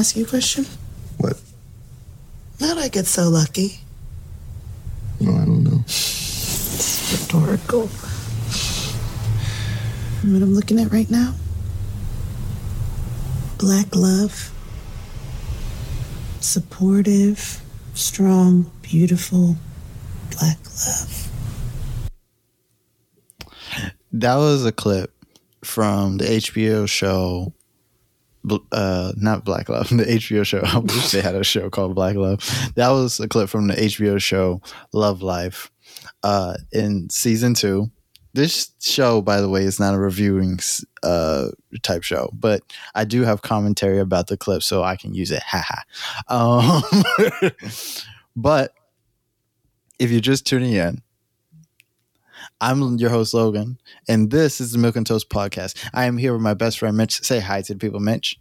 ask you a question? What? How'd I get so lucky? No, I don't know. It's rhetorical. What I'm looking at right now? Black love. Supportive, strong, beautiful black love. That was a clip from the HBO show, bl- uh, not Black Love, the HBO show. I wish they had a show called Black Love. That was a clip from the HBO show Love Life uh, in season two. This show, by the way, is not a reviewing uh, type show, but I do have commentary about the clip, so I can use it. Haha. Um, but if you're just tuning in, I'm your host, Logan, and this is the Milk and Toast podcast. I am here with my best friend, Mitch. Say hi to the people, Mitch.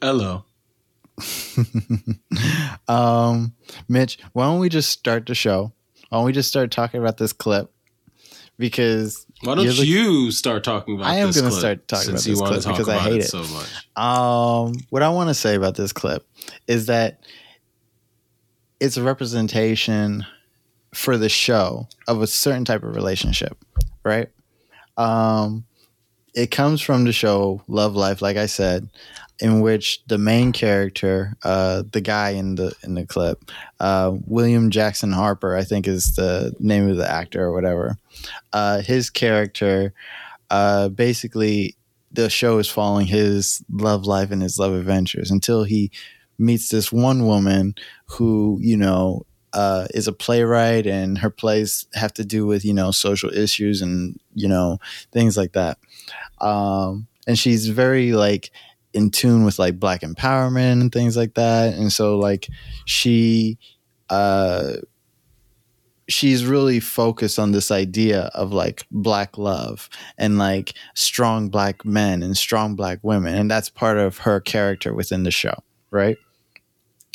Hello. um, Mitch, why don't we just start the show? Why don't we just start talking about this clip? Because Why don't the- you start talking about I am gonna start talking about this clip because I hate it it. so much. Um, what I want to say about this clip is that it's a representation for the show of a certain type of relationship, right? Um, it comes from the show Love Life, like I said, in which the main character, uh, the guy in the in the clip, uh, William Jackson Harper, I think is the name of the actor or whatever. Uh, his character, uh, basically, the show is following his love life and his love adventures until he meets this one woman who, you know, uh, is a playwright and her plays have to do with, you know, social issues and, you know, things like that. Um, and she's very like in tune with like black empowerment and things like that. And so like she, uh, she's really focused on this idea of like black love and like strong black men and strong black women and that's part of her character within the show right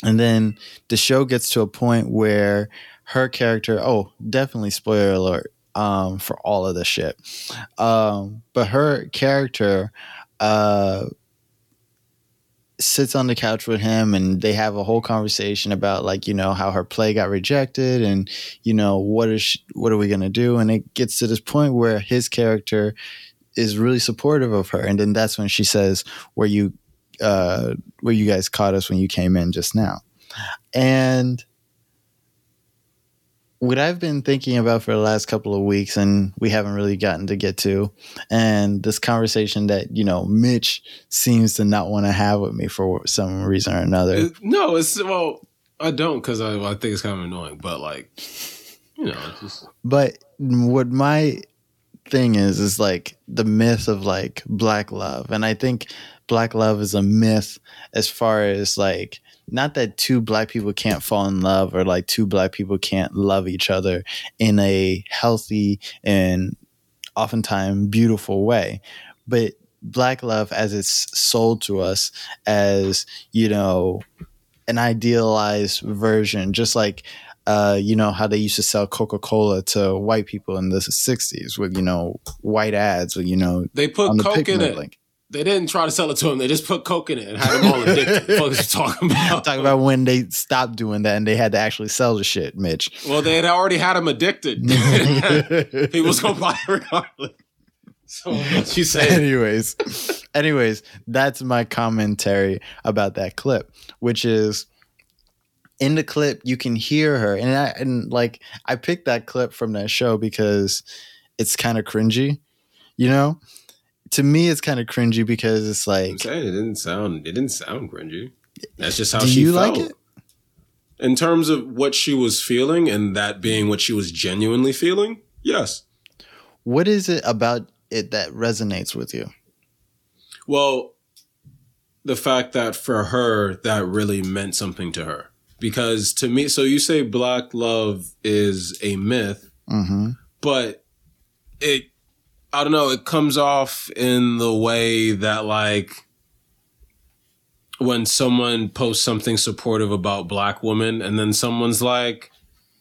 and then the show gets to a point where her character oh definitely spoiler alert um for all of this shit. Um but her character uh sits on the couch with him and they have a whole conversation about like you know how her play got rejected and you know what is she, what are we going to do? And it gets to this point where his character is really supportive of her. And then that's when she says where you uh where you guys caught us when you came in just now and what I've been thinking about for the last couple of weeks, and we haven't really gotten to get to, and this conversation that you know Mitch seems to not want to have with me for some reason or another. It- no, it's well, I don't because I, I think it's kind of annoying, but like, you know, just But what my thing is is like the myth of like black love, and I think black love is a myth as far as like not that two black people can't fall in love or like two black people can't love each other in a healthy and oftentimes beautiful way, but black love as it's sold to us as you know an idealized version, just like uh, you know how they used to sell Coca Cola to white people in the '60s with you know white ads with you know they put the coke in it. link. They didn't try to sell it to them. They just put coke in it and had them all addicted. what is talking about? Talk about when they stopped doing that and they had to actually sell the shit, Mitch. Well, they had already had him addicted. he was gonna buy it regardless. So what you say? anyways, anyways, that's my commentary about that clip, which is in the clip you can hear her, and I and like I picked that clip from that show because it's kind of cringy, you know. To me, it's kind of cringy because it's I'm like, saying it didn't sound. It didn't sound cringy. That's just how do she you felt. like it? In terms of what she was feeling and that being what she was genuinely feeling, yes. What is it about it that resonates with you? Well, the fact that for her that really meant something to her. Because to me, so you say black love is a myth, Mm-hmm. but it I don't know, it comes off in the way that like when someone posts something supportive about black women and then someone's like,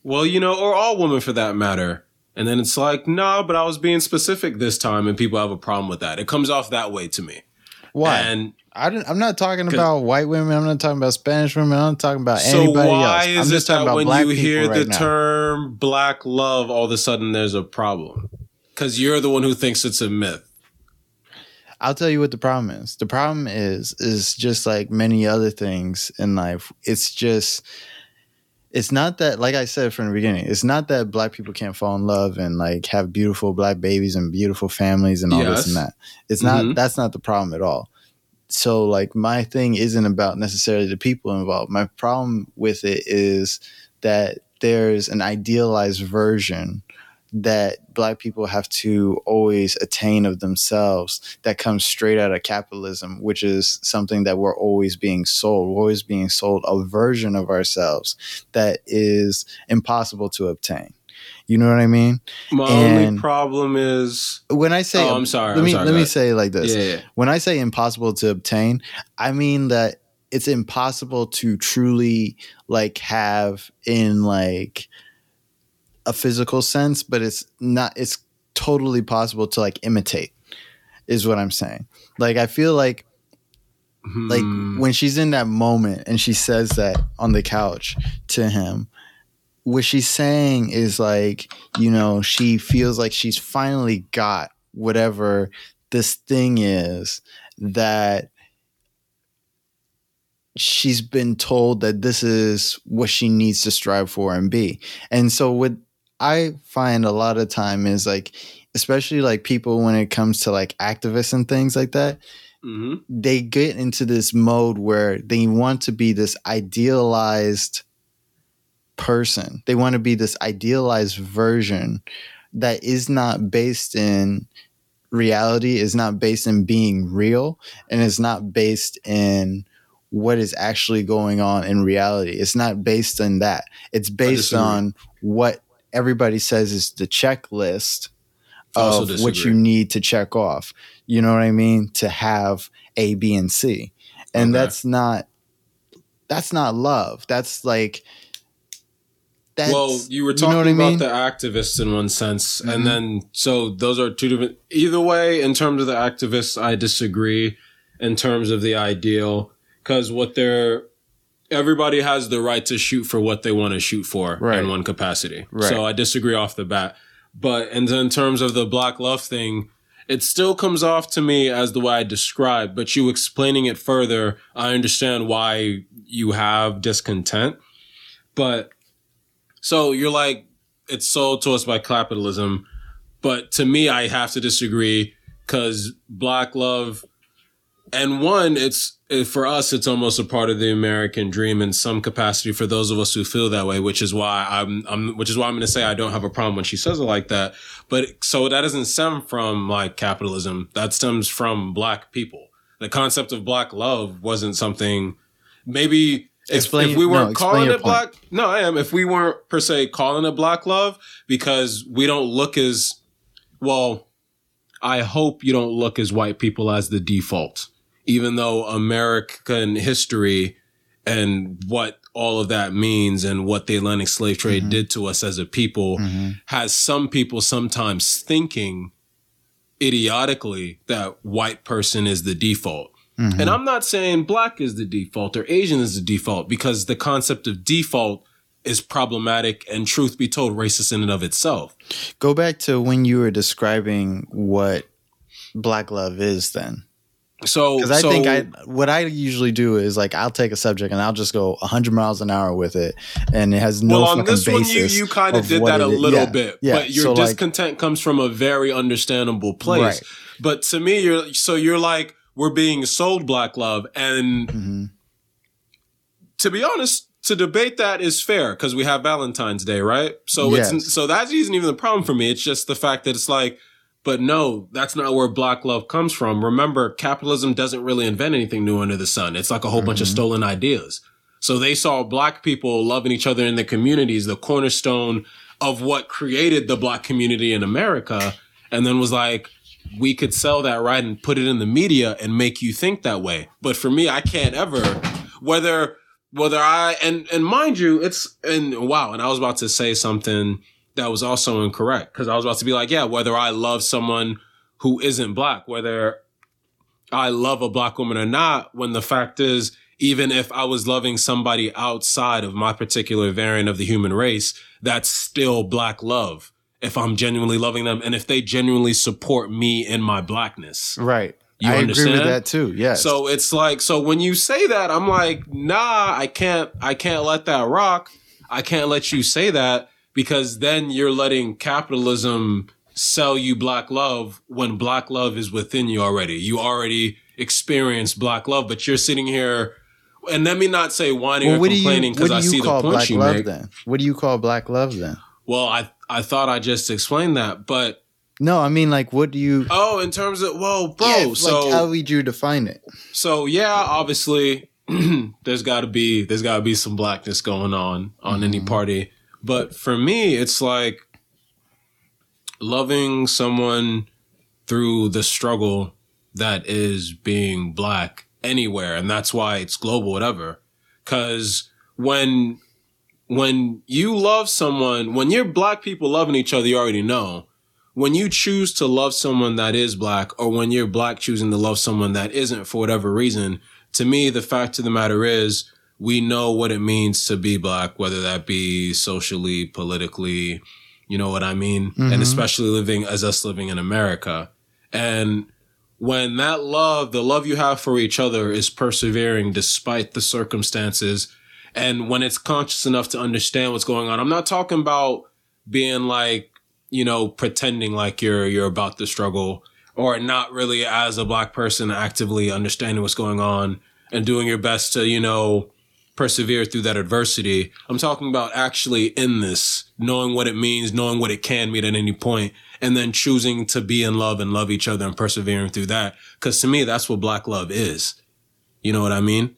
well, you know, or all women for that matter. And then it's like, nah, but I was being specific this time and people have a problem with that. It comes off that way to me. Why? And I I'm not talking about white women. I'm not talking about Spanish women. I'm not talking about So anybody why else. is I'm it just talking about when black you hear right the now. term black love, all of a sudden there's a problem? Because you're the one who thinks it's a myth. I'll tell you what the problem is. The problem is is just like many other things in life. It's just it's not that like I said from the beginning, it's not that black people can't fall in love and like have beautiful black babies and beautiful families and all this and that. It's not Mhm. that's not the problem at all. So like my thing isn't about necessarily the people involved. My problem with it is that there's an idealized version that black people have to always attain of themselves that comes straight out of capitalism, which is something that we're always being sold. We're always being sold a version of ourselves that is impossible to obtain. You know what I mean? My And- only problem is When I say, Oh, I'm sorry, Let I'm me sorry, let me say it like this: yeah, yeah. when I say impossible to obtain, I mean that it's impossible to truly like have in like a physical sense, but it's not it's totally possible to like imitate is what I'm saying. Like I feel like like Hmm. when she's in that moment and she says that on the couch to him what she's saying is like you know she feels like she's finally got whatever this thing is that she's been told that this is what she needs to strive for and be and so what i find a lot of time is like especially like people when it comes to like activists and things like that Mhm. they get into this mode where they want to be this idealized person. They want to be this idealized version that is not based in reality, is not based in being real, and is not based in what is actually going on in reality. It's not based on that. It's based on what everybody says is the checklist of what you need to check off. You know what I mean? To have A, B, and C. And Okay. that's not that's not love. That's like that's well, you were talking what I about mean? the activists in one sense, Mhm. and then so those are two different. Either way, in terms of the activists, I disagree. In terms of the ideal, because what they're everybody has the right to shoot for what they want to shoot for Right. in one capacity. Right. So I disagree off the bat. But and then in terms of the black love thing, it still comes off to me as the way I described, but you explaining it further, I understand why you have discontent. But so you're like, it's sold to us by capitalism. But to me, I have to disagree because black love, and one, it's it- for us, it's almost a part of the American dream in some capacity for those of us who feel that way, which is why I'm, I'm which is why I'm going to say I don't have a problem when she says it like that. But so that doesn't stem from like capitalism. That stems from black people. The concept of black love wasn't something maybe Explain- if we weren't explain calling it black no i am if we weren't per se calling it black love because we don't look as well i hope you don't look as white people as the default even though american history and what all of that means and what the atlantic slave trade Mhm. did to us as a people Mhm. has some people sometimes thinking idiotically that white person is the default Mhm. and I'm not saying black is the default or Asian is the default because the concept of default is problematic and truth be told racist in and of itself. Go back to when you were describing what black love is then. So Because I so- think I what I usually do is like I'll take a subject and I'll just go 100 miles an hour with it and it has no well on this one you you kind of did that a little Yeah, bit, yeah. but your So, like- discontent comes from a very understandable place. Right. But to me, you're so you're like we're being sold black love, and Mhm. to be honest, to debate that is fair because we have Valentine's Day, right? So Yes. it's so that isn't even the problem for me. It's just the fact that it's like, but no, that's not where black love comes from. Remember, capitalism doesn't really invent anything new under the sun. It's like a whole bunch of Mhm. stolen ideas. So they saw black people loving each other in the communities, the cornerstone of what created the black community in America, and then was like, we could sell that right and put it in the media and make you think that way. But for me, I can't ever, whether whether I and and mind you, it's and wow, and I was about to say something that was also incorrect because I was about to be like, yeah, whether I love someone who isn't black, whether I love a black woman or not when the fact is, even if I was loving somebody outside of my particular variant of the human race, that's still black love. If I'm genuinely loving them and if they genuinely support me in my blackness. Right. You I agree with that too. Yes. So it's like, so when you say that, I'm like, nah, I can't, I can't let that rock. I can't let you say that because then you're letting capitalism sell you black love when black love is within you already. You already experience black love, but you're sitting here. And let me not say whining well, or what do you complaining what because do I you see the call black you love make. then? What do you call black love then? Well, I I thought I just explained that, but No, I mean like what do you oh, in terms of well, bro, Yeah, so like how would you define it? So yeah, obviously there's got to be there's got to be some blackness going on on any mm-hmm. party. But for me, it's like loving someone through the struggle that is being black anywhere and that's why it's global whatever cuz when when you love someone, when you're black people loving each other, you already know. When you choose to love someone that is black, or when you're black choosing to love someone that isn't for whatever reason, to me, the fact of the matter is, we know what it means to be black, whether that be socially, politically, you know what I mean? And mm-hmm. especially living as us living in America. And when that love, the love you have for each other is persevering despite the circumstances, and when it's conscious enough to understand what's going on, I'm not talking about being like, you know, pretending like you're you're about the struggle or not really as a black person actively understanding what's going on and doing your best to, you know, persevere through that adversity. I'm talking about actually in this, knowing what it means, knowing what it can mean at any point, and then choosing to be in love and love each other and persevering through that. Cause to me, that's what black love is. You know what I mean?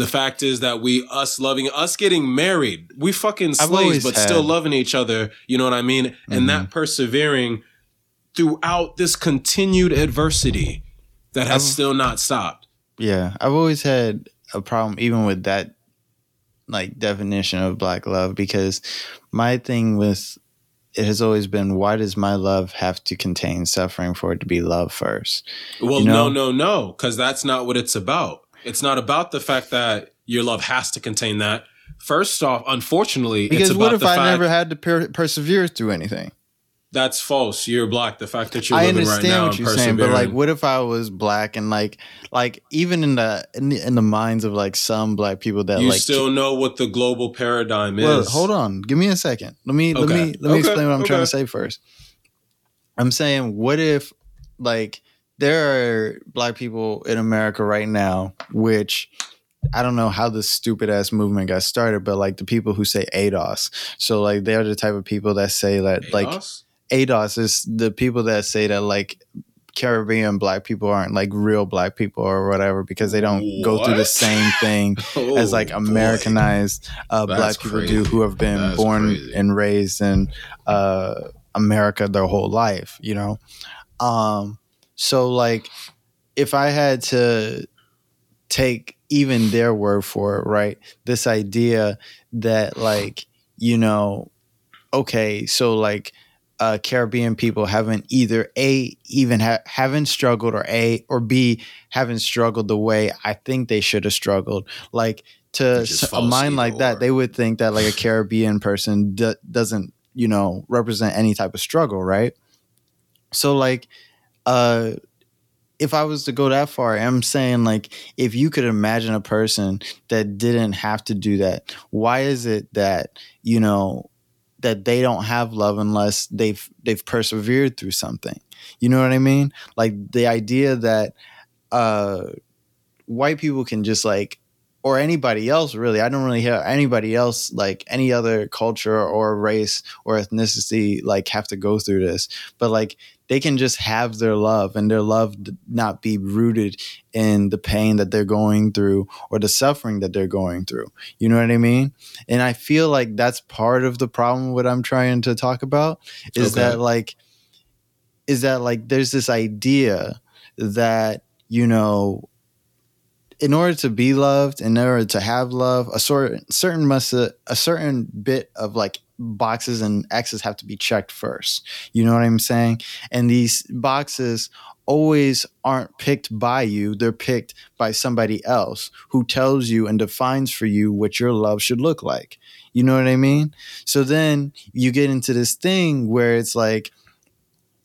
The fact is that we, us loving, us getting married, we fucking slaves, but had- still loving each other. You know what I mean? And that mm-hmm. persevering throughout this continued adversity that has still not stopped. Yeah, I've always had a problem even with that like definition of black love because my thing with it has always been why does my love have to contain suffering for it to be love first? Well, You know? no, no, no, because that's not what it's about. It's not about the fact that your love has to contain that. First off, unfortunately, Because it's what if the I fact never had to per- persevere through anything? that's false. You're black. The fact that you're I living right understand now what you're saying, but like, what if I was black and like, like even in the in the, in the minds of like some black people that you like still know what the global paradigm is. Well, hold on. Give me a second. Let me let me let me Okay. explain what I'm trying to say first. I'm saying, what if like there are black people in America right now, which I don't know how this stupid ass movement got started, but like the people who say ADOS. So like they're the type of people that say that like ADOS? ADOS is the people that say that like Caribbean black people aren't like real black people or whatever because they don't go through the same thing as Oh, like. Americanized uh, black people do who have been That's born crazy. and raised in uh, America their whole life, you know? Um, so, like, if I had to take even their word for it, right? This idea that, like, you know, okay, so like, uh, Caribbean people haven't either a even ha- haven't struggled or a or b haven't struggled the way I think they should have struggled. Like to Which is s- a mind like that, or. they would think that like a Caribbean person d- doesn't you know represent any type of struggle, right? So like, uh, if I was to go that far, I'm saying like if you could imagine a person that didn't have to do that, why is it that you know that they don't have love unless they've they've persevered through something? You know what I mean? Like the idea that uh, white people can just like or anybody else really. I don't really hear anybody else like any other culture or race or ethnicity like have to go through this. But like they can just have their love and their love not be rooted in the pain that they're going through or the suffering that they're going through. You know what I mean? And I feel like that's part of the problem what I'm trying to talk about is Okay. that like is that like there's this idea that you know in order to be loved in order to have love a sort certain must a certain bit of like boxes and x's have to be checked first. You know what i'm saying? And these boxes always aren't picked by you. They're picked by somebody else who tells you and defines for you what your love should look like. You know what i mean? So then you get into this thing where it's like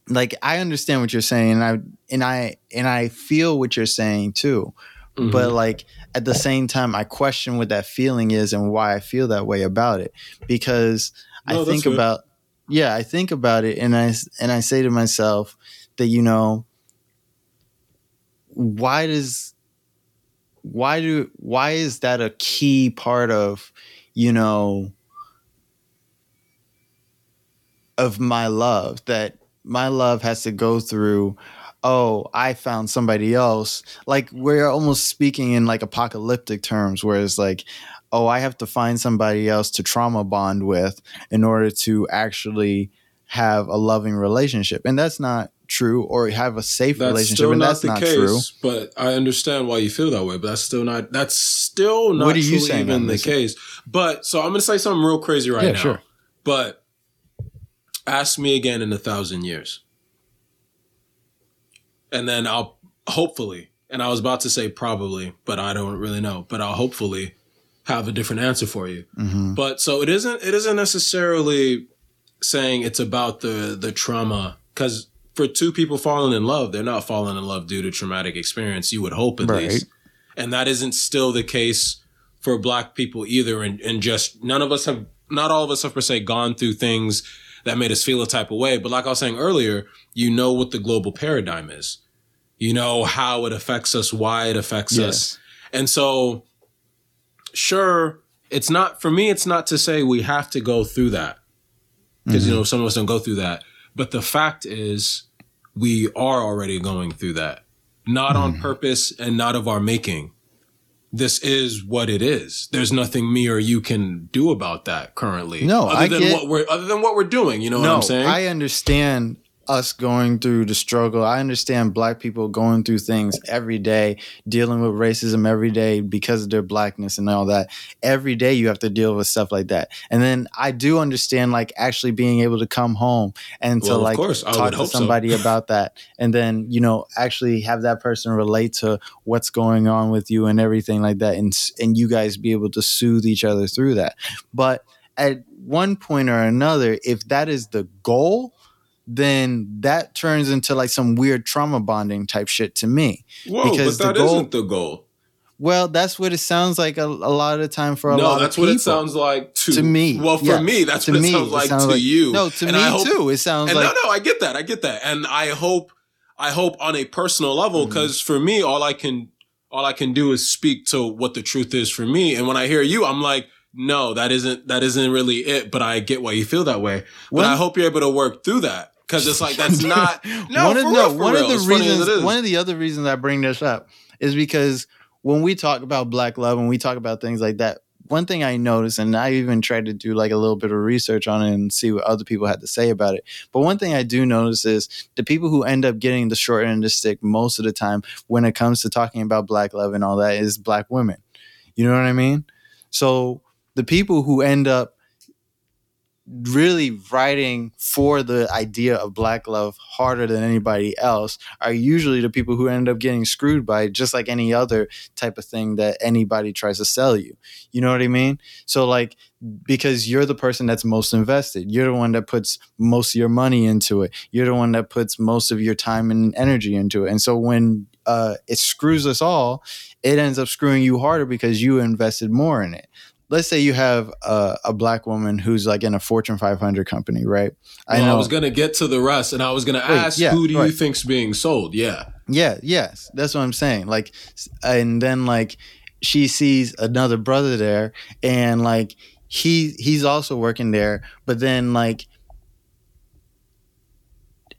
like i understand what you're saying and i and i and i feel what you're saying too. Mm-hmm. but like at the same time i question what that feeling is and why i feel that way about it. Because No, i think about yeah i think about it and i and i say to myself that you know why does why do why is that a key part of you know of my love? That my love has to go through oh i found somebody else like we're almost speaking in like apocalyptic terms where it's like oh i have to find somebody else to trauma bond with in order to actually have a loving relationship and that's not true or have a safe That's relationship still and not that's the not case, true but I understand why you feel that way. But that's still not. That's still not What are you saying even the case. But so I'm going to say something real crazy right Yeah, now. sure. But ask me again in a thousand years, and then I'll hopefully. And I was about to say probably, but I don't really know. But I'll hopefully have a different answer for you. Mhm. But so it isn't. It isn't necessarily saying it's about the the trauma because for two people falling in love, they're not falling in love due to traumatic experience. You would hope at Right. least, and that isn't still the case for Black people either. And and just none of us have, not all of us have per se gone through things that made us feel a type of way. But like I was saying earlier, you know what the global paradigm is. You know how it affects us, why it affects Yes. us, and so sure, it's not for me. It's not to say we have to go through that because you mm-hmm. know some of us don't go through that. But the fact is, we are already going through that, not on mm-hmm. purpose and not of our making. This is what it is. There's nothing me or you can do about that currently. No, other I than get- what we're other than what we're doing. You know what I'm saying? I understand us going through the struggle. I understand black people going through things every day, dealing with racism every day because of their blackness and all that. Every day you have to deal with stuff like that. And then I do understand like actually being able to come home and to Well, like talk to hope so. somebody about that and then, you know, actually have that person relate to what's going on with you and everything like that and and you guys be able to soothe each other through that. But at one point or another, if that is the goal, then that turns into like some weird trauma bonding type shit to me. Whoa, because but the that goal- not the goal. Well, that's what it sounds like a, a lot of the time for a No, lot of people. No, that's what it sounds like to, to me. Well, for me, that's To what me, it sounds like to you. No, to And me hope- too. It sounds And like no, no, I get that. I get that. And I hope, I hope on a personal level, Mm-hmm. because for me, all I can, all I can do is speak to what the truth is for me. And when I hear you, I'm like, no, that isn't, that isn't really it. But I get why you feel that way. But I hope you're able to work through that. Cause it's like, that's not, no, one of, for one real. of the as reasons, one of the other reasons I bring this up is because when we talk about black love and we talk about things like that, one thing I noticed, and I even tried to do like a little bit of research on it and see what other people had to say about it. But one thing I do notice is the people who end up getting the short end of the stick most of the time when it comes to talking about black love and all that is black women. You know what I mean? So the people who end up really writing for the idea of black love harder than anybody else are usually the people who end up getting screwed by it, just like any other type of thing that anybody tries to sell you. You know what I mean? So like because you're the person that's most invested. You're the one that puts most of your money into it. You're the one that puts most of your time and energy into it. And so when uh, it screws us all, it ends up screwing you harder because you invested more in it let's say you have a, a black woman who's like in a Fortune 500 company, right? Well, I, was gonna get to the rest, and I was gonna Wait, ask, yeah, who do you think's being sold? Yeah, yeah, yes, that's what I'm saying. Like, and then like she sees another brother there, and like he he's also working there, but then like.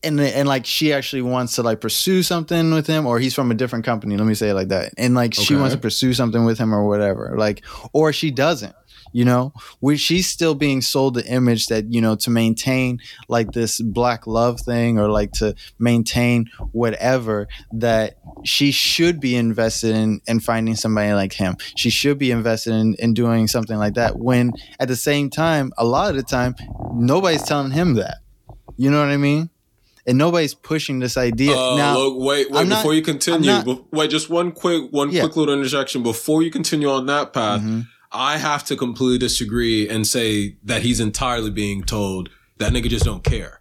And, and like she actually wants to like pursue something with him or he's from a different company let me say it like that and like she wants to pursue something with him or whatever like or she doesn't you know? Where she's still being sold the image that you know to maintain like this black love thing or like to maintain whatever that she should be invested in in finding somebody like him. She should be invested in, in doing something like that when at the same time a lot of the time nobody's telling him that you know what i mean and nobody's pushing this idea Uh, now. look, wait, wait, I'm not- before you continue, not- bef- wait, just one quick, one Yeah. quick little interjection before you continue on that path. Mhm. I have to completely disagree and say that he's entirely being told that nigga just don't care.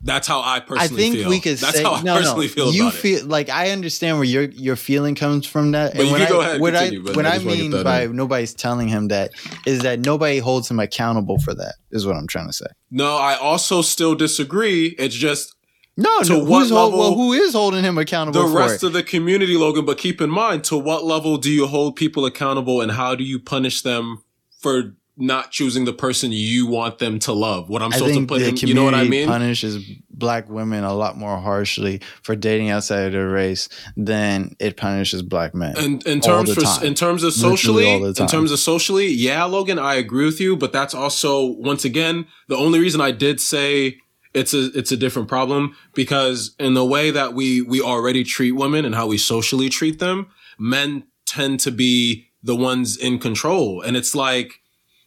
That's how I personally. I think feel. we could That's say how I no, personally no. feel you feel it. like I understand where your your feeling comes from that. But you when I, go ahead and what continue, I what I I just wanna get mean by in. nobody's telling him that is that nobody holds him accountable for that. Is what I'm trying to say. No, I also still disagree. It's just No, To no what hold, well, level- who is holding him accountable the rest it? of the community, Logan. But keep in mind, to what level do you hold people accountable and how do you punish them for not choosing the person you want them to love? What I'm I supposed to put the him, you know what I mean? punishes black women a lot more harshly for dating outside of their race than it punishes black men. in, in terms for time. in terms of socially in terms of socially yeah logan i agree with you but that's also once again the only reason i did say it's a it's a different problem because in the way that we we already treat women and how we socially treat them men tend to be the ones in control and it's like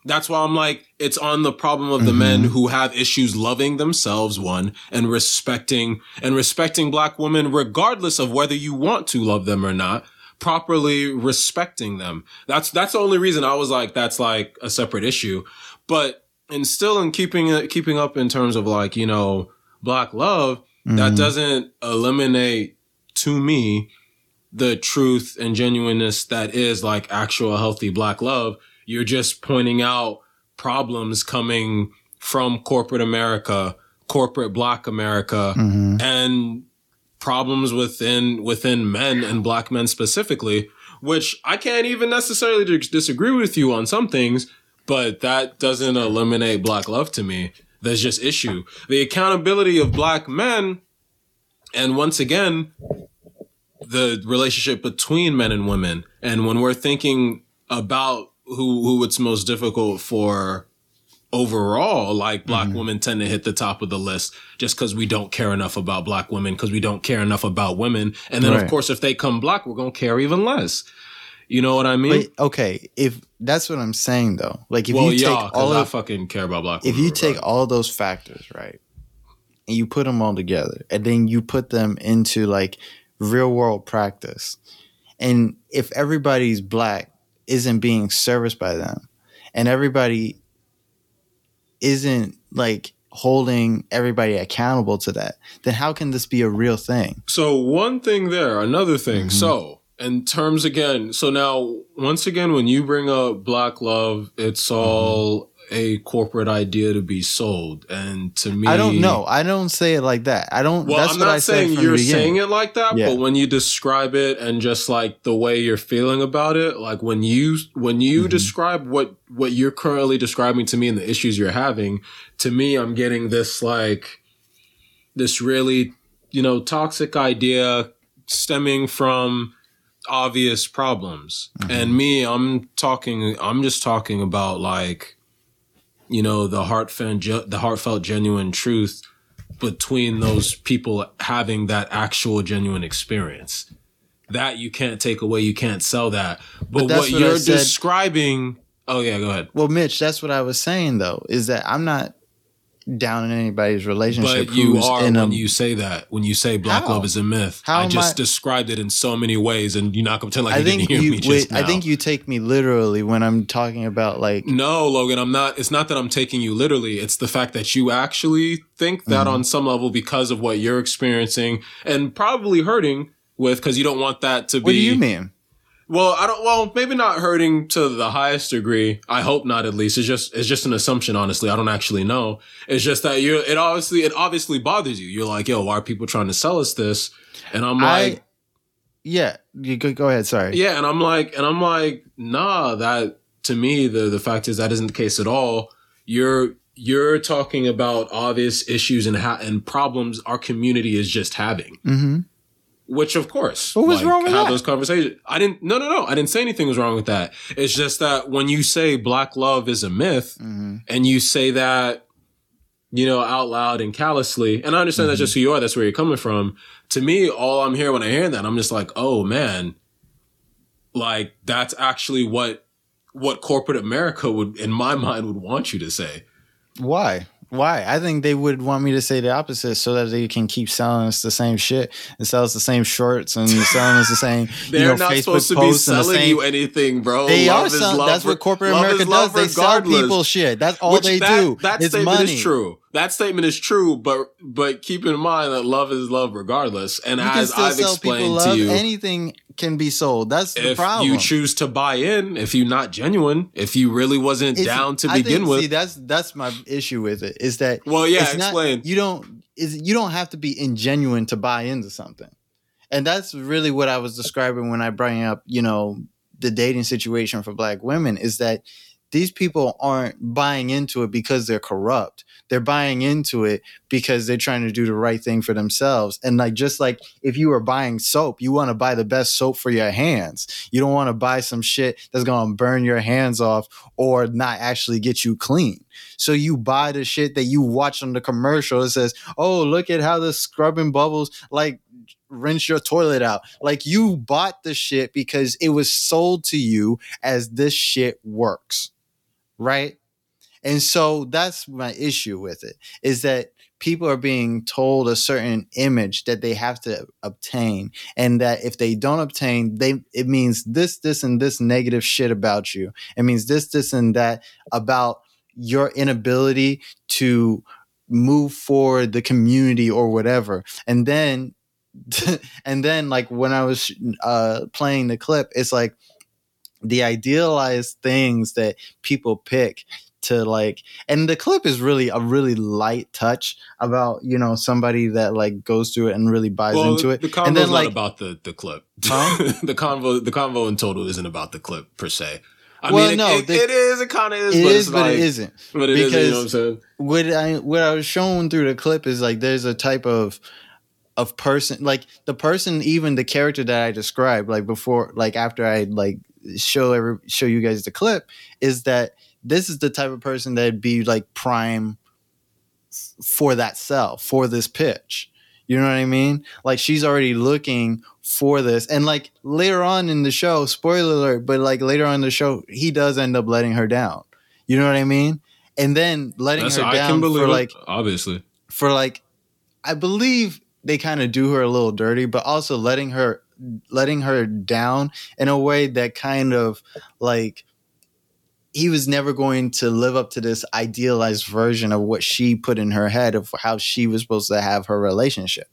that's why I'm like, it's on the problem of the men who have issues loving themselves, one, and respecting and respecting black women, regardless of whether you want to love them or not, properly respecting them. That's that's the only reason I was like, that's like a separate issue. But and still in keeping it keeping up in terms of like, you know, black love, that Mhm. doesn't eliminate to me the truth and genuineness that is like actual healthy black love. You're just pointing out problems coming from corporate America, corporate black America, Mhm. and problems within within men and black men specifically, which I can't even necessarily disagree with you on some things, but that doesn't eliminate black love to me. There's just issue. The accountability of black men and once again the relationship between men and women and when we're thinking about who who it's most difficult for overall like black mm-hmm. women tend to hit the top of the list just because we don't care enough about black women because we don't care enough about women. And then of course if they come black we're gonna care even less. You know what i mean? But okay, if that's what I'm saying though, like if well you take yeah all because i of fucking care about black if women you take regardless. all those factors, right, and you put them all together, and then you put them into like real world practice, and if everybody's black isn't being serviced by them, and everybody isn't like holding everybody accountable to that, then how can this be a real thing? So one thing there, another thing. Mhm. So in terms again, so now once again, when you bring up black love, it's Mm-hmm. all a corporate idea to be sold, and to me, I don't know. I don't say it like that. I don't. Well, that's I'm what not saying you're saying it like that, Yeah. but when you describe it and just like the way you're feeling about it, like when you when you Mhm. describe what what you're currently describing to me and the issues you're having, to me, I'm getting this like this really you know toxic idea stemming from obvious problems. Mm-hmm. And me, I'm talking. I'm just talking about like you know the heartfelt the heartfelt genuine truth between those people having that actual genuine experience. That you can't take away, you can't sell that. But, that's what, what you're describing Oh yeah, go ahead. Well, Mitch, that's what I was saying though, is that I'm not down in anybody's relationship. But you are when a, you say that. When you say black How? love is a myth. How I just I- described it in so many ways and you're not gonna pretend like I you think didn't hear you me just wait. I think you take me literally when I'm talking about like No, Logan, I'm not. It's not that I'm taking you literally. It's the fact that you actually think that Mm-hmm. on some level because of what you're experiencing and probably hurting with because you don't want that to be. what do you mean? Well, I don't. Well, maybe not hurting to the highest degree. I hope not. At least it's just it's just an assumption. Honestly, I don't actually know. It's just that you're. It obviously it obviously bothers you. You're like, yo, why are people trying to sell us this? And I'm like, I yeah, you go, go ahead. Sorry. yeah, and I'm like, and I'm like, nah. That to me, the the fact is that isn't the case at all. You're you're talking about obvious issues and ha- and problems our community is just having. Mm-hmm. Which of course, What was wrong with have that? those conversations. I didn't. No, no, no. I didn't say anything was wrong with that. It's just that when you say black love is a myth, Mm-hmm. and you say that, you know, out loud and callously, and I understand that's just who you are. That's where you're coming from. To me, all I'm hearing when I hear that, I'm just like, oh man, like that's actually what what corporate America would, in my mind, would want you to say. Why? Why? I think they would want me to say the opposite so that they can keep selling us the same shit and sell us the same shorts and selling us the same. They're you know, not Facebook supposed to be posts and the selling same- you anything, bro. They Love are selling. That's what corporate America does. They sell people shit. That's all Which they that, do. That it's statement money. is true. That statement is true, but but keep in mind that love is love regardless. And You as I've explained love. to you, Anything can be sold. That's the if problem. you choose to buy in, if you're not genuine, if you really wasn't It's- down to I begin think- with, See, that's that's my issue with it. Is that well, yeah, it's not- explain. you don't is you don't have to be ingenuine to buy into something, and that's really what I was describing when I bring up you know the dating situation for Black women is that these people aren't buying into it because they're corrupt. They're buying into it because they're trying to do the right thing for themselves. And like just like if you were buying soap, you want to buy the best soap for your hands. You don't want to buy some shit that's going to burn your hands off or not actually get you clean. So you buy the shit that you watch on the commercial. It says, "Oh, look at how the scrubbing bubbles like rinse your toilet out." Like you bought the shit because it was sold to you as this shit works. Right? And so that's my issue with it is that people are being told a certain image that they have to obtain and that if they don't obtain they it means this this and this negative shit about you. It means this this and that about your inability to move forward the community or whatever. And then and then like when I was uh playing the clip it's like the idealized things that people pick to like and the clip is really a really light touch about you know somebody that like goes through it and really buys well, into it the convo's and then not like about the the clip. Huh? the convo, the convo in total isn't about the clip per se. I Well, mean, no, it, the- it is. It kind of is. it but is but like, it isn't But it is. You know what I'm saying? what I what I was shown through the clip is like there's a type of of person like the person even the character that I described like before like after I like show every show you guys the clip is that this is the type of person that'd be like prime for that sell for this pitch. You know what I mean? Like she's already looking for this, and like later on in the show, spoiler alert, but like later on in the show, he does end up letting her down. You know what I mean? And then letting That's, her can down for like obviously. for like I believe they kind of do her a little dirty, but also letting her letting her down in a way that kind of like he was never going to live up to this idealized version of what she put in her head of how she was supposed to have her relationship.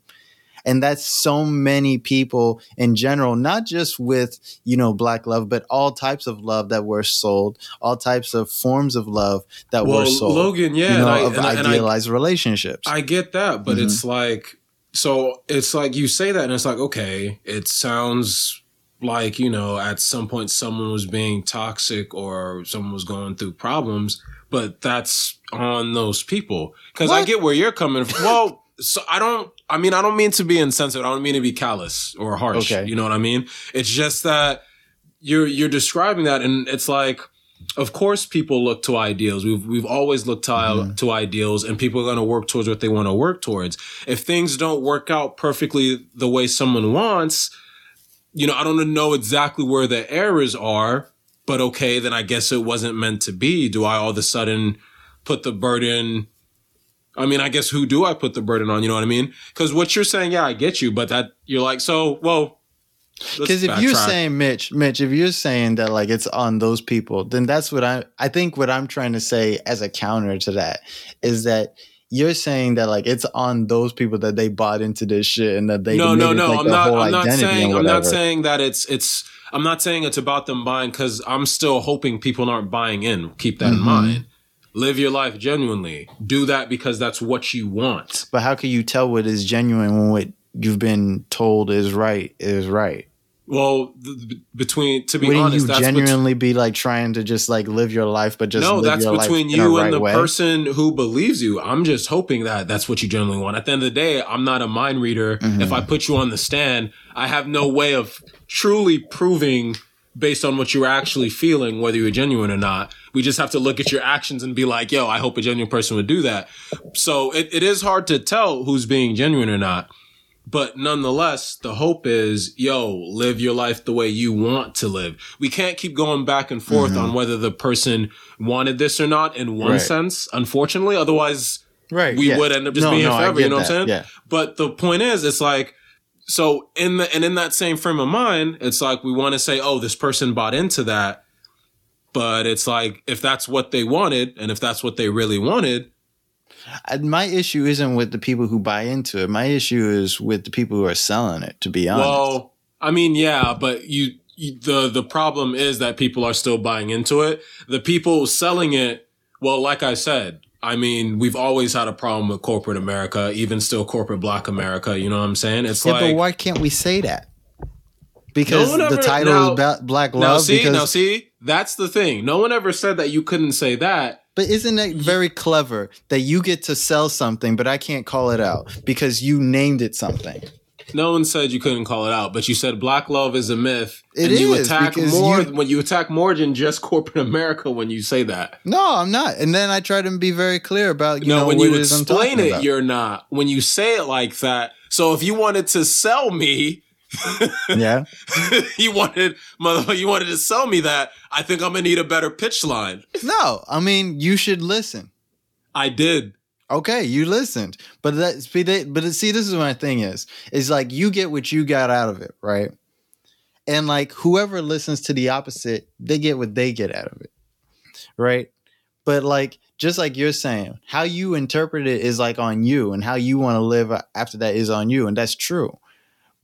And that's so many people in general, not just with, you know, black love, but all types of love that were sold, all types of forms of love that Well, were sold. Logan, yeah, you know, and I- of and I- and I- idealized relationships. I get that, but Mhm. it's like so it's like you say that and it's like okay, it sounds like, you know, at some point someone was being toxic or someone was going through problems, but that's on those people. Cuz I get where you're coming from. Well, so I don't I mean, I don't mean to be insensitive. I don't mean to be callous or harsh. Okay. You know what I mean? It's just that you're you're describing that and it's like of course people look to ideals we've we've always looked to, Mm-hmm. to ideals and people are going to work towards what they want to work towards if things don't work out perfectly the way someone wants you know i don't know exactly where the errors are but okay then i guess it wasn't meant to be do i all of a sudden put the burden I mean, I guess who do I put the burden on? You know what I mean? Because what you're saying, yeah, I get you, but that you're like, so, well, Because if you're saying Mitch, Mitch, if you're saying that like it's on those people, then that's what I I think what I'm trying to say as a counter to that is that you're saying that like it's on those people that they bought into this shit and that they no, no, no. like, I'm not. I'm not saying. I'm not saying that it's. It's. I'm not saying it's about them buying because I'm still hoping people aren't buying in. Keep that in Mhm. mind. Live your life genuinely. Do that because that's what you want. But how can you tell what is genuine when what you've been told is right is right? Well, th- between to be Wouldn't honest, you that's bet- genuinely be like trying to just like live your life, but just no, that's between you a and right the way? person who believes you. I'm just hoping that that's what you genuinely want. At the end of the day, I'm not a mind reader. Mhm. If I put you on the stand, I have no way of truly proving based on what you're actually feeling whether you're genuine or not. We just have to look at your actions and be like, yo, I hope a genuine person would do that. So it, it is hard to tell who's being genuine or not. But nonetheless, the hope is, yo, live your life the way you want to live. We can't keep going back and forth on whether the person wanted this or not in one Right. sense, unfortunately. Otherwise, Right. we yeah. would end up just No, being no, forever. You know what I'm saying? Yeah. But the point is, it's like, so in the and in that same frame of mind, it's like we want to say, oh, this person bought into that. But it's like if that's what they wanted, and if that's what they really wanted, My issue isn't with the people who buy into it. My issue is with the people who are selling it. To be honest. well, I mean, yeah, but you, you the the problem is that people are still buying into it. The people selling it, well, like I said, I mean, we've always had a problem with corporate America, even still corporate Black America. You know what I'm saying? It's yeah, like but why can't we say that? Because one the title now- is Black now Love. see, because, now see, that's the thing. No one ever said that you couldn't say that. but isn't it very clever that you get to sell something, but I can't call it out because you named it something? No one said you couldn't call it out, but you said black love is a myth. It and you attack more you- when you attack more than just corporate America when you say that. No, I'm not. And then I try to be very clear about you no, know when you it is explain it, about. you're not. When you say it like that, so if you wanted to sell me, yeah. you wanted mother, you wanted to sell me that. I think I'm gonna need a better pitch line. No, I mean you should listen. I did. Okay, you listened, but that see, but see, this is my thing is. Is like you get what you got out of it, right? And like whoever listens to the opposite, they get what they get out of it, right? But like just like you're saying, how you interpret it is like on you, and how you want to live after that is on you, and that's true.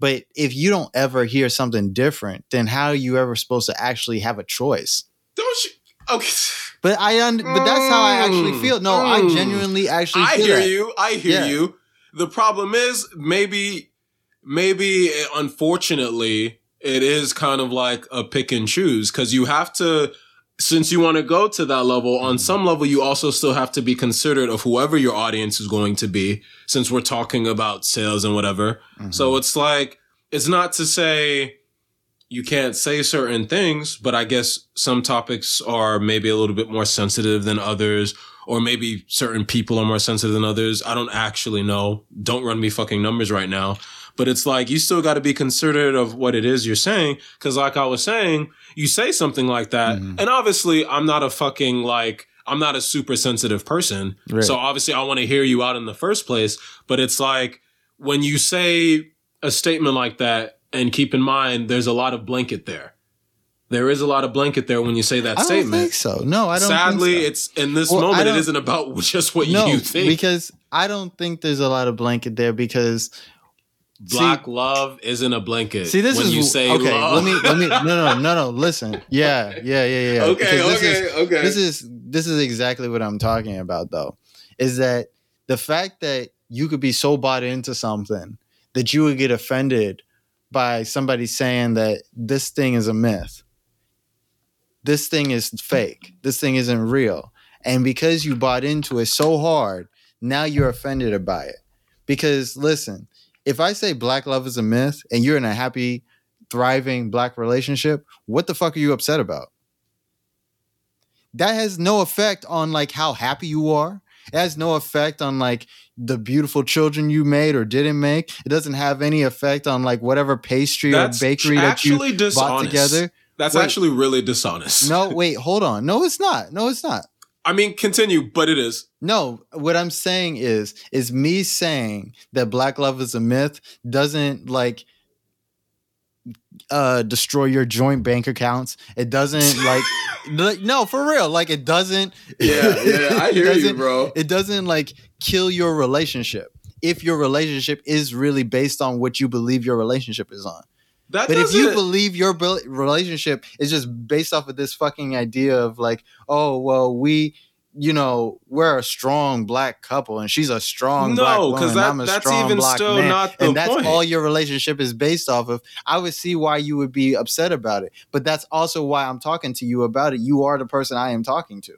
But if you don't ever hear something different, then how are you ever supposed to actually have a choice? Don't you? Okay. But I, un- but that's how I actually Mm, feel. No, I mm. genuinely actually I hear that. you. I hear Yeah. you. The problem is maybe, maybe eh, unfortunately, it is kind of like a pick and choose because you have to, since you want to go to that level, on some level, you also still have to be considerate of whoever your audience is going to be. Since we're talking about sales and whatever, mm-hmm. so it's like it's not to say you can't say certain things, but I guess some topics are maybe a little bit more sensitive than others, or maybe certain people are more sensitive than others. I don't actually know. Don't run me fucking numbers right now. But it's like you still got to be considerate of what it is you're saying. Cause like I was saying, you say something like that. Mhm. And obviously, I'm not a fucking like, I'm not a super sensitive person. Right. So obviously, I want to hear you out in the first place. But it's like when you say a statement like that, and keep in mind, there's a lot of blanket there. There is a lot of blanket there when you say that I statement. think so. No, I don't. Sadly, think so. it's in this Well, moment. It isn't about just what no you think. because I don't think there's a lot of blanket there because Black love isn't a blanket. see this when is you say okay. love. Let me let me no no no no listen. Yeah yeah yeah yeah. okay, Because this okay, is- okay. This is this is exactly what I'm talking about though. Is that the fact that you could be so bought into something that you would get offended by somebody saying that this thing is a myth. This thing is fake. This thing isn't real. And because you bought into it so hard, now you're offended by it. Because listen, if I say black love is a myth and you're in a happy, thriving black relationship, what the fuck are you upset about? That has no effect on like how happy you are. It has no effect on like the beautiful children you made or didn't make. It doesn't have any effect on like whatever pastry That's or bakery that you actually bought dishonest. together. That's Wait. actually really dishonest. No, wait, hold on. No, it's not. No, it's not. I mean, continue, but it is. No, what I'm saying is, is me saying that black love is a myth doesn't like uh destroy your joint bank accounts. It doesn't like like, no, for real. Like it doesn't it doesn't- bro. It doesn't like kill your relationship. If your relationship is really based on what you believe your relationship is on. That But if you believe your relationship is just based off of this fucking idea of like, oh well, we, you know, we're a strong black couple and she's a strong black no, woman, because and that, I'm a that's strong even black still man, not the and that's point. all your relationship is based off of. I would see why you would be upset about it, but that's also why I'm talking to you about it. You are the person I am talking to.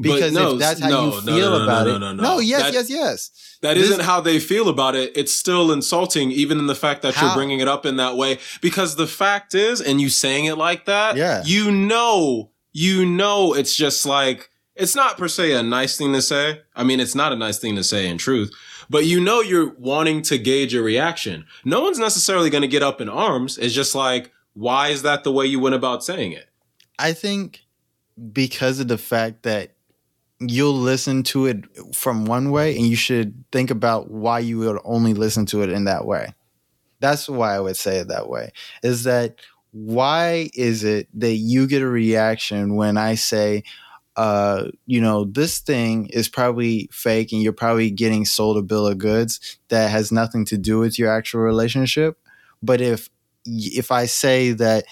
Because no, if that's how no, you feel no, no, about no, it, no, no, no. yes, That- yes, yes. That This- not how they feel about it. It's still insulting, even in the fact that How? you're bringing it up in that way. Because the fact is, and you saying it like that, Yeah. you know, you know, it's just like it's not per se a nice thing to say. I mean, it's not a nice thing to say in truth, but you know, you're wanting to gauge a reaction. No one's necessarily going to get up in arms. It's just like, why is that the way you went about saying it? I think because of the fact that you'll listen to it from one way and you should think about why you would only listen to it in that way. That's why I would say it that way. Is that why is it that you get a reaction when I say, uh, you know, this thing is probably fake and you're probably getting sold a bill of goods that has nothing to do with your actual relationship. But if if I say that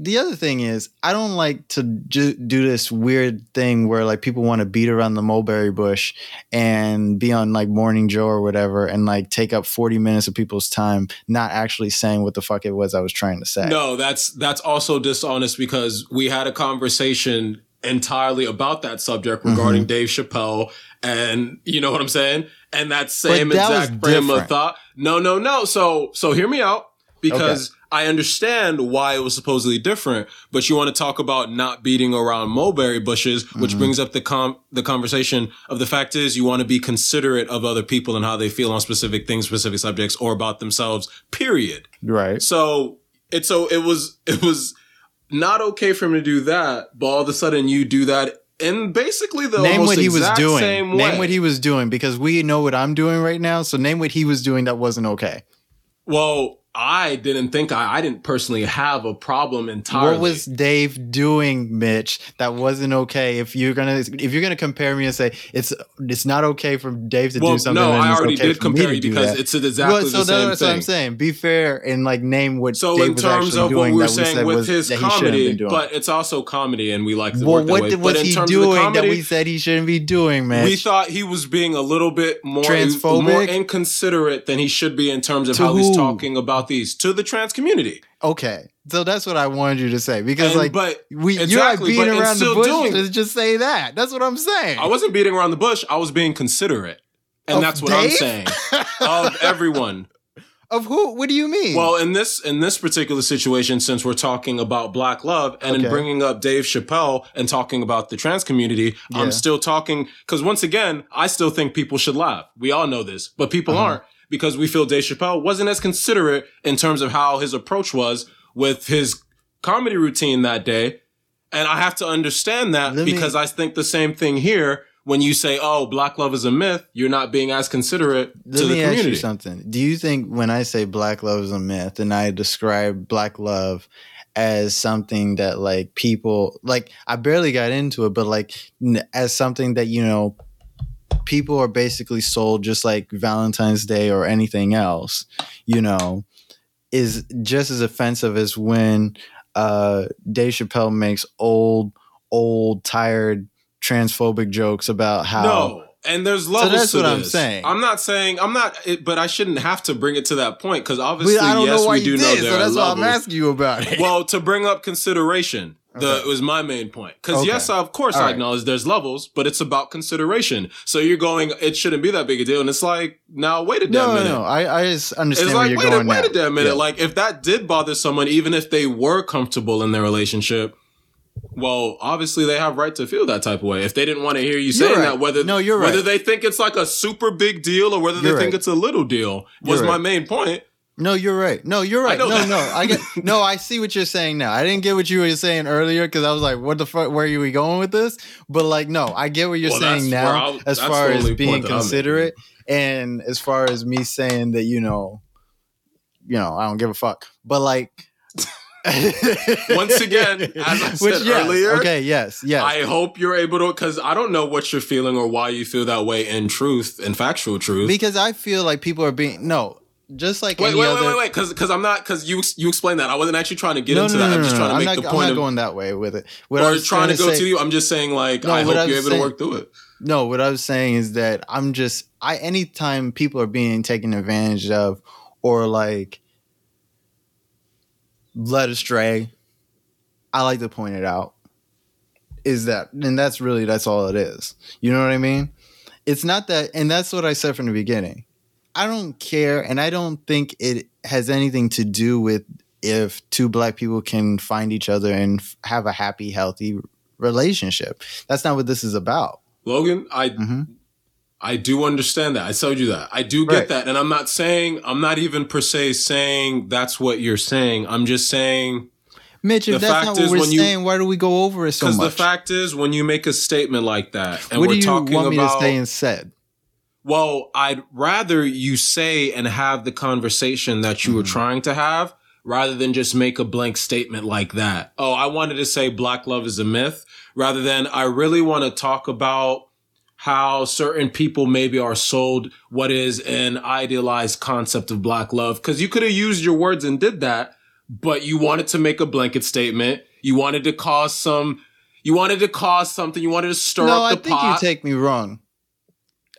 the other thing is I don't like to ju- do this weird thing where like people want to beat around the mulberry bush and be on like Morning Joe or whatever and like take up 40 minutes of people's time not actually saying what the fuck it was I was trying to say. No, that's that's also dishonest because we had a conversation entirely about that subject Mm-hmm. regarding Dave Chappelle and you know what I'm saying? And that same that exact frame of thought. No, no, no. So so hear me out because I understand why it was supposedly different, but you want to talk about not beating around mulberry bushes, which Mm-hmm. brings up the com- the conversation of the fact is you want to be considerate of other people and how they feel on specific things, specific subjects, or about themselves. Period. Right. So it so it was it was not okay for him to do that, but all of a sudden you do that and basically the name almost what he was doing. Name what he was doing because we know what I'm doing right now. So name what he was doing that wasn't okay. Well, I didn't think I, I didn't personally have a problem entirely. What was Dave doing, Mitch? That wasn't okay. If you're gonna if you're gonna compare me and say it's it's not okay for Dave to well, do something, no, I already okay did compare you because that. it's exactly well, so the same that's thing. what I'm saying. Be fair and like name what So Dave in terms of what we were saying said with was, his that he shouldn't have comedy, but it's also comedy, and we like to well, work that what way. did- but was in he doing comedy, that we said he shouldn't be doing, man? we thought he was being a little bit more Transphobic? more inconsiderate than he should be in terms of To how he's talking about these to the trans community. okay, so that's what I wanted you to say because And- like but we exactly, you're like beating in around the bush doing- to just say that. That's what I'm saying. I wasn't beating around the bush. I was being considerate. And Of that's what I'm saying. of everyone. of who? What do you mean? Well, in this in this particular situation, since we're talking about black love and in bringing up Dave Chappelle and talking about the trans community, Yeah. I'm still talking because once again, I still think people should laugh. We all know this, but people Uh-huh. aren't because we feel Dave Chappelle wasn't as considerate in terms of how his approach was with his comedy routine that day. And I have to understand that Let me- because I think the same thing here. When you say, "Oh, black love is a myth," you're not being as considerate Let to the me ask community. you something. Do you think when I say black love is a myth and I describe black love as something that like people like I barely got into it, but like as something that you know people are basically sold just like Valentine's Day or anything else, you know, is just as offensive as when uh Dave Chappelle makes old, old, tired transphobic jokes about how No, and there's levels So that's what I'm saying. I'm not saying I'm not, it, but I shouldn't have to bring it to that point because obviously, yes, we do you know there so are that's why levels. I'm asking you about it. Well, to bring up consideration, the Okay. was my main point. Because Okay. yes, of course, All I right. acknowledge there's levels, but it's about consideration. So you're going, it shouldn't be that big a deal, and it's like, now wait a damn no, no, minute. no. I, I just understand It's where like, you're wait, a, wait a damn minute. Yeah. Like, if that did bother someone, even if they were comfortable in their relationship, well, obviously they have right to feel that type of way. If they didn't want to hear you saying right. that, whether No, you're right. whether they think it's like a super big deal or whether they You're think right. it's a little deal, was my main point. No, you're right. No, you're right. No, that. no. I get. No, I see what you're saying now. I didn't get what you were saying earlier because I was like, "What the fuck? Where are we going with this?" But like, no, I get what you're Well, saying now. I'll- as far as being point that I'm considerate, and as far as me saying that, you know, you know, I don't give a fuck. But like. Once again, as I said yes, earlier, okay, yes, yes, I hope you're able to, because I don't know what you're feeling or why you feel that way in truth, in factual truth. because I feel like people are being no, just like Wait, any wait, other. wait, wait, wait, because because I'm not because you you explained that I wasn't actually trying to get no, into no, that. no, I'm just trying to I'm make not, the I'm not of going that way with it. What or was trying to go say- to you. I'm just saying like No, I hope I you're able saying- to work through it. No, what I was saying is that I'm just I anytime people are being taken advantage of or like led astray, I like to point it out. Is that and that's really that's all it is. You know what I mean? It's not that and that's what I said from the beginning. I don't care and I don't think it has anything to do with if two black people can find each other and f- have a happy healthy relationship. That's not what this is about. Logan, I Mhm. I do understand that. I told you that. I do get Right. that. And I'm not saying I'm not even per se saying that's what you're saying. I'm just saying Mitch, if that's not what we're when you- saying, why do we go over it so much? Because the fact is, when you make a statement like that, and what we're do you talking want me about, to say instead? Well, I'd rather you say and have the conversation that you were Mm-hmm. trying to have, rather than just make a blank statement like that. Oh, I wanted to say black love is a myth, rather than I really want to talk about how certain people maybe are sold what is an idealized concept of black love. Because you could have used your words and did that, but you wanted to make a blanket statement. You wanted to cause some. You wanted to cause something. You wanted to stir No, up I the think pot. you take me wrong.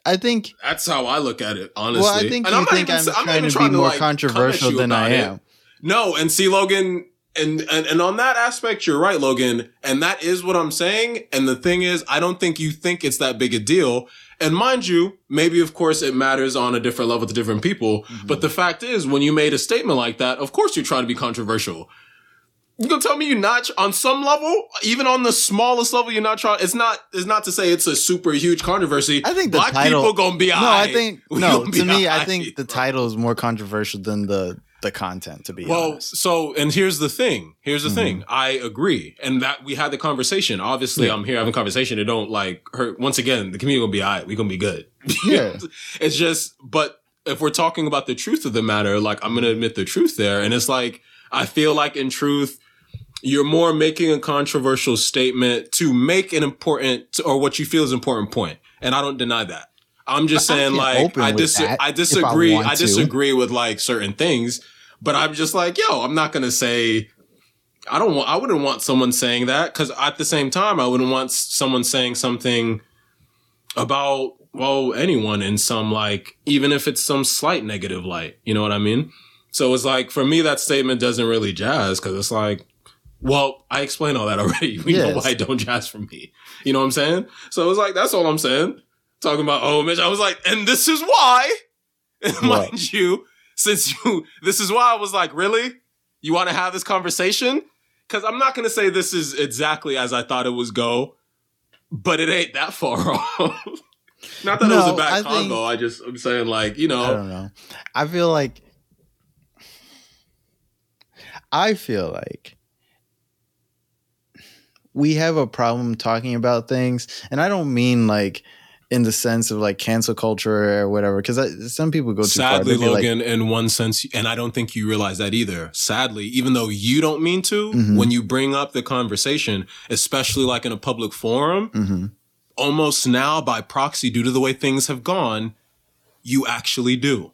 I think That's how I look at it, honestly. well, I think And you not think even I'm trying even to be more like, controversial than I about it. am. No, and see, Logan, and, and and on that aspect, you're right, Logan, and that is what I'm saying. And the thing is, I don't think you think it's that big a deal. And mind you, maybe of course it matters on a different level to different people. Mm-hmm. But the fact is, when you made a statement like that, of course you're trying to be controversial. You gonna tell me you're not on some level, even on the smallest level, you're not trying. It's not. It's not to say it's a super huge controversy. I think the black title- people gonna be. No, alright. I think We no. gonna To me, I think the bro. title is more controversial than the the content. To be Well, honest, so and here's the thing. Here's the Mhm. thing. I agree, and that we had the conversation. Obviously, Yeah. I'm here having a conversation. It don't like hurt. Once again, the community will be alright. We gonna be good. Yeah. it's just, but if we're talking about the truth of the matter, like I'm gonna admit the truth there, and it's like I feel like in truth. You're more making a controversial statement to make an important or what you feel is an important point, and I don't deny that. I'm just I saying, can like, I dis- I if I disagree. I disagree with like certain things, but I'm just like, yo, I'm not gonna say. I don't want. I wouldn't want someone saying that because at the same time, I wouldn't want someone saying something about well anyone in some like even if it's some slight negative light. You know what I mean? So it's like for me, that statement doesn't really jazz because it's like, well, I explained all that already. We know why don't jazz for me. You know what I'm saying? So it's like that's all I'm saying. Talking about oh, Mitch, I was like, and this is why. And mind you, since you, this is why I was like, really, you want to have this conversation? Because I'm not gonna say this is exactly as I thought it was go, but it ain't that far off. not that it was a bad I convo. think- I just I'm saying like you know. I don't know. I feel like I feel like we have a problem talking about things, and I don't mean like in the sense of like cancel culture or whatever, because some people go too far. Sadly, They'll be like, Logan, in one sense, and I don't think you realize that either. Sadly, even though you don't mean to, Mhm. when you bring up the conversation, especially like in a public forum, Mhm. almost now by proxy, due to the way things have gone, you actually do.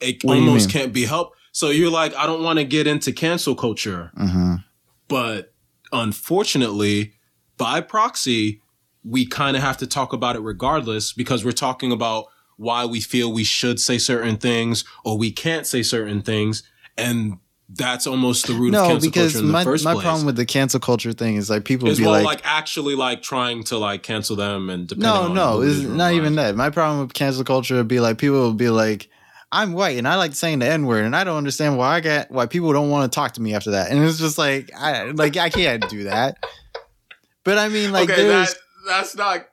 It What almost mean? can't be helped. So you're like, I don't want to get into cancel culture, Mhm. but unfortunately, by proxy, we kind of have to talk about it regardless because we're talking about why we feel we should say certain things or we can't say certain things. And that's almost the root of no, cancel because culture in my the first my place. problem with the cancel culture thing is like people is be like, like, actually like trying to like cancel them and depending no, on no, it's not even that. My problem with cancel culture would be like people will be like, I'm white and I like saying the N word and I don't understand why I get why people don't want to talk to me after that. And it's just like I like I can't do that. But I mean like okay, that, that's not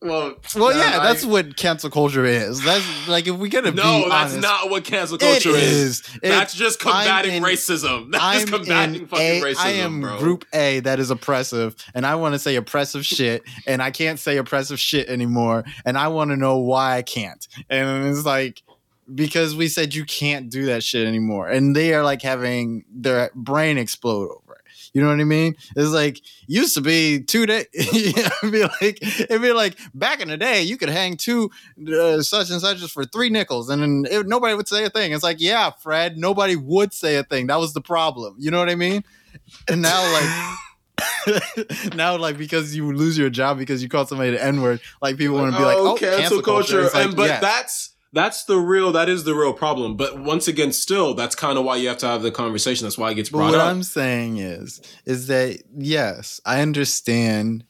well. well yeah, I- that's what cancel culture is. That's like if we gotta be no, that's honest, not what cancel it culture is. is. It- That's just combating in- racism. That's combating in fucking A, racism, I am bro. group A that is oppressive, and I want to say oppressive shit, and I can't say oppressive shit anymore, and I want to know why I can't. And it's like because we said you can't do that shit anymore, and they are like having their brain explode over it. You know what I mean? It's like used to be two days. it'd be like it'd be like back in the day, you could hang two uh, such and such for three nickels, and then it, nobody would say a thing. It's like, yeah, Fred, nobody would say a thing. That was the problem. You know what I mean? And now, like, now, like, because you lose your job because you called somebody the N word, like people want to be like, oh, cancel, culture. It's like, and but yes. that's that's the real that is the real problem. But once again, still that's kind of why you have to have the conversation. That's why it gets brought what up. I'm saying is, is that yes, I understand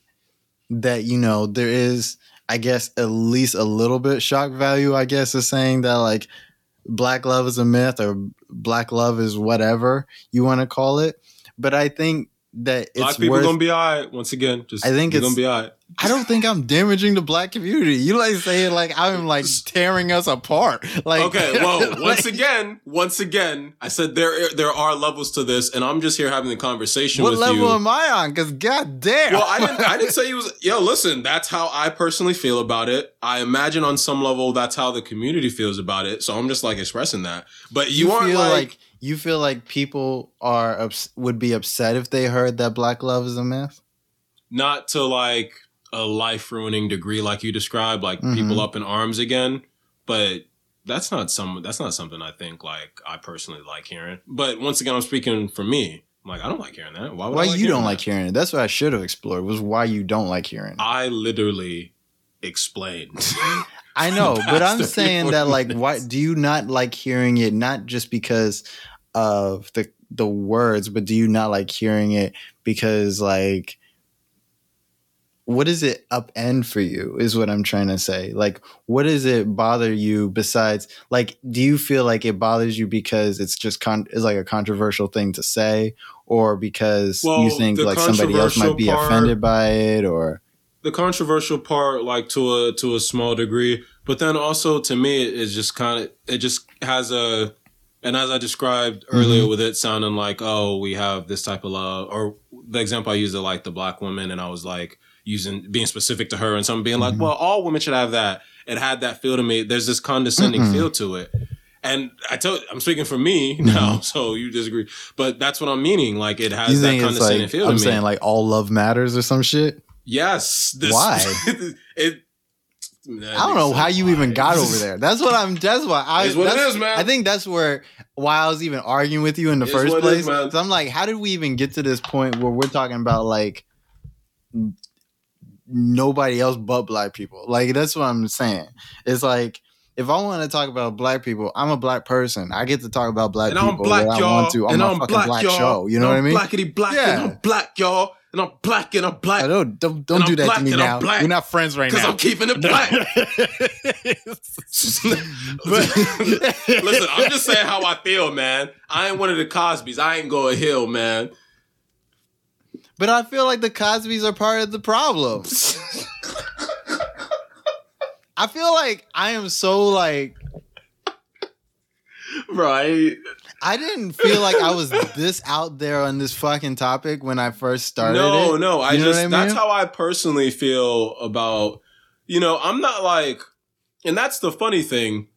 that you know there is, I guess, at least a little bit shock value. I guess is saying that like black love is a myth or black love is whatever you want to call it. But I think that it's Black people worth. gonna be alright. Once again, just I think it's- gonna be alright. I don't think I'm damaging the black community. You like saying like I'm like tearing us apart. Like Okay, well, like- once again, once again, I said there there are levels to this, and I'm just here having the conversation what level you. am I on? Because goddamn. well, I didn't. I didn't say he was. Yo, listen. That's how I personally feel about it. I imagine on some level that's how the community feels about it. So I'm just like expressing that. But you, you aren't feel like, like, you feel like people are ups- would be upset if they heard that black love is a myth. not to like a life ruining degree like you described, like Mhm. people up in arms again. But that's not some. That's not something I think like I personally like hearing. But once again, I'm speaking for me. I'm like I don't like hearing that. Why? Would Why I like you don't hearing like hearing it? That's what I should have explored. Was why you don't like hearing it. I literally explained. I know, but I'm saying that like why do you not like hearing it not just because of the the words, but do you not like hearing it because like what does it upend for you is what I'm trying to say. Like what does it bother you besides like do you feel like it bothers you because it's just con- is like a controversial thing to say or because Well, you think like somebody else might be part- offended by it or the controversial part like to a to a small degree but then also to me it is just kind of it just has a and as i described earlier with it sounding like oh we have this type of love or the example i used of like the black woman and i was like using being specific to her and someone being like Mhm. well all women should have that it had that feel to me there's this condescending Mm-mm. feel to it and I told I'm speaking for me now, so you disagree. But that's what I'm meaning. Like it has that condescending like feel I'm to me. saying like all love matters or some shit? yes. This, Why? it. I don't know how you even got over there. That's what I'm. That's why I. Is what it is, man. I think that's where why I was even arguing with you in the Is first place. is, I'm like, how did we even get to this point where we're talking about like nobody else but black people? Like that's what I'm saying. It's like if I want to talk about black people, I'm a black person. I get to talk about black and people I'm black, y'all. want to on and my I'm fucking black, black, y'all. show. You know and what I mean? Blackity black, Yeah. and I'm black, y'all. And I'm black, and I'm black. Oh, I don't don't don't do I'm that black to me and I'm now. black. We're not friends right now. Because. I'm keeping it black. Listen, I'm just saying how I feel, man. I ain't one of the Cosbys. I ain't going hill, man. But I feel like the Cosbys are part of the problem. I feel like I am so like right. I didn't feel like I was this out there on this fucking topic when I first started. No, it. no. I You just I that's how I personally feel about you know, I'm not like and that's the funny thing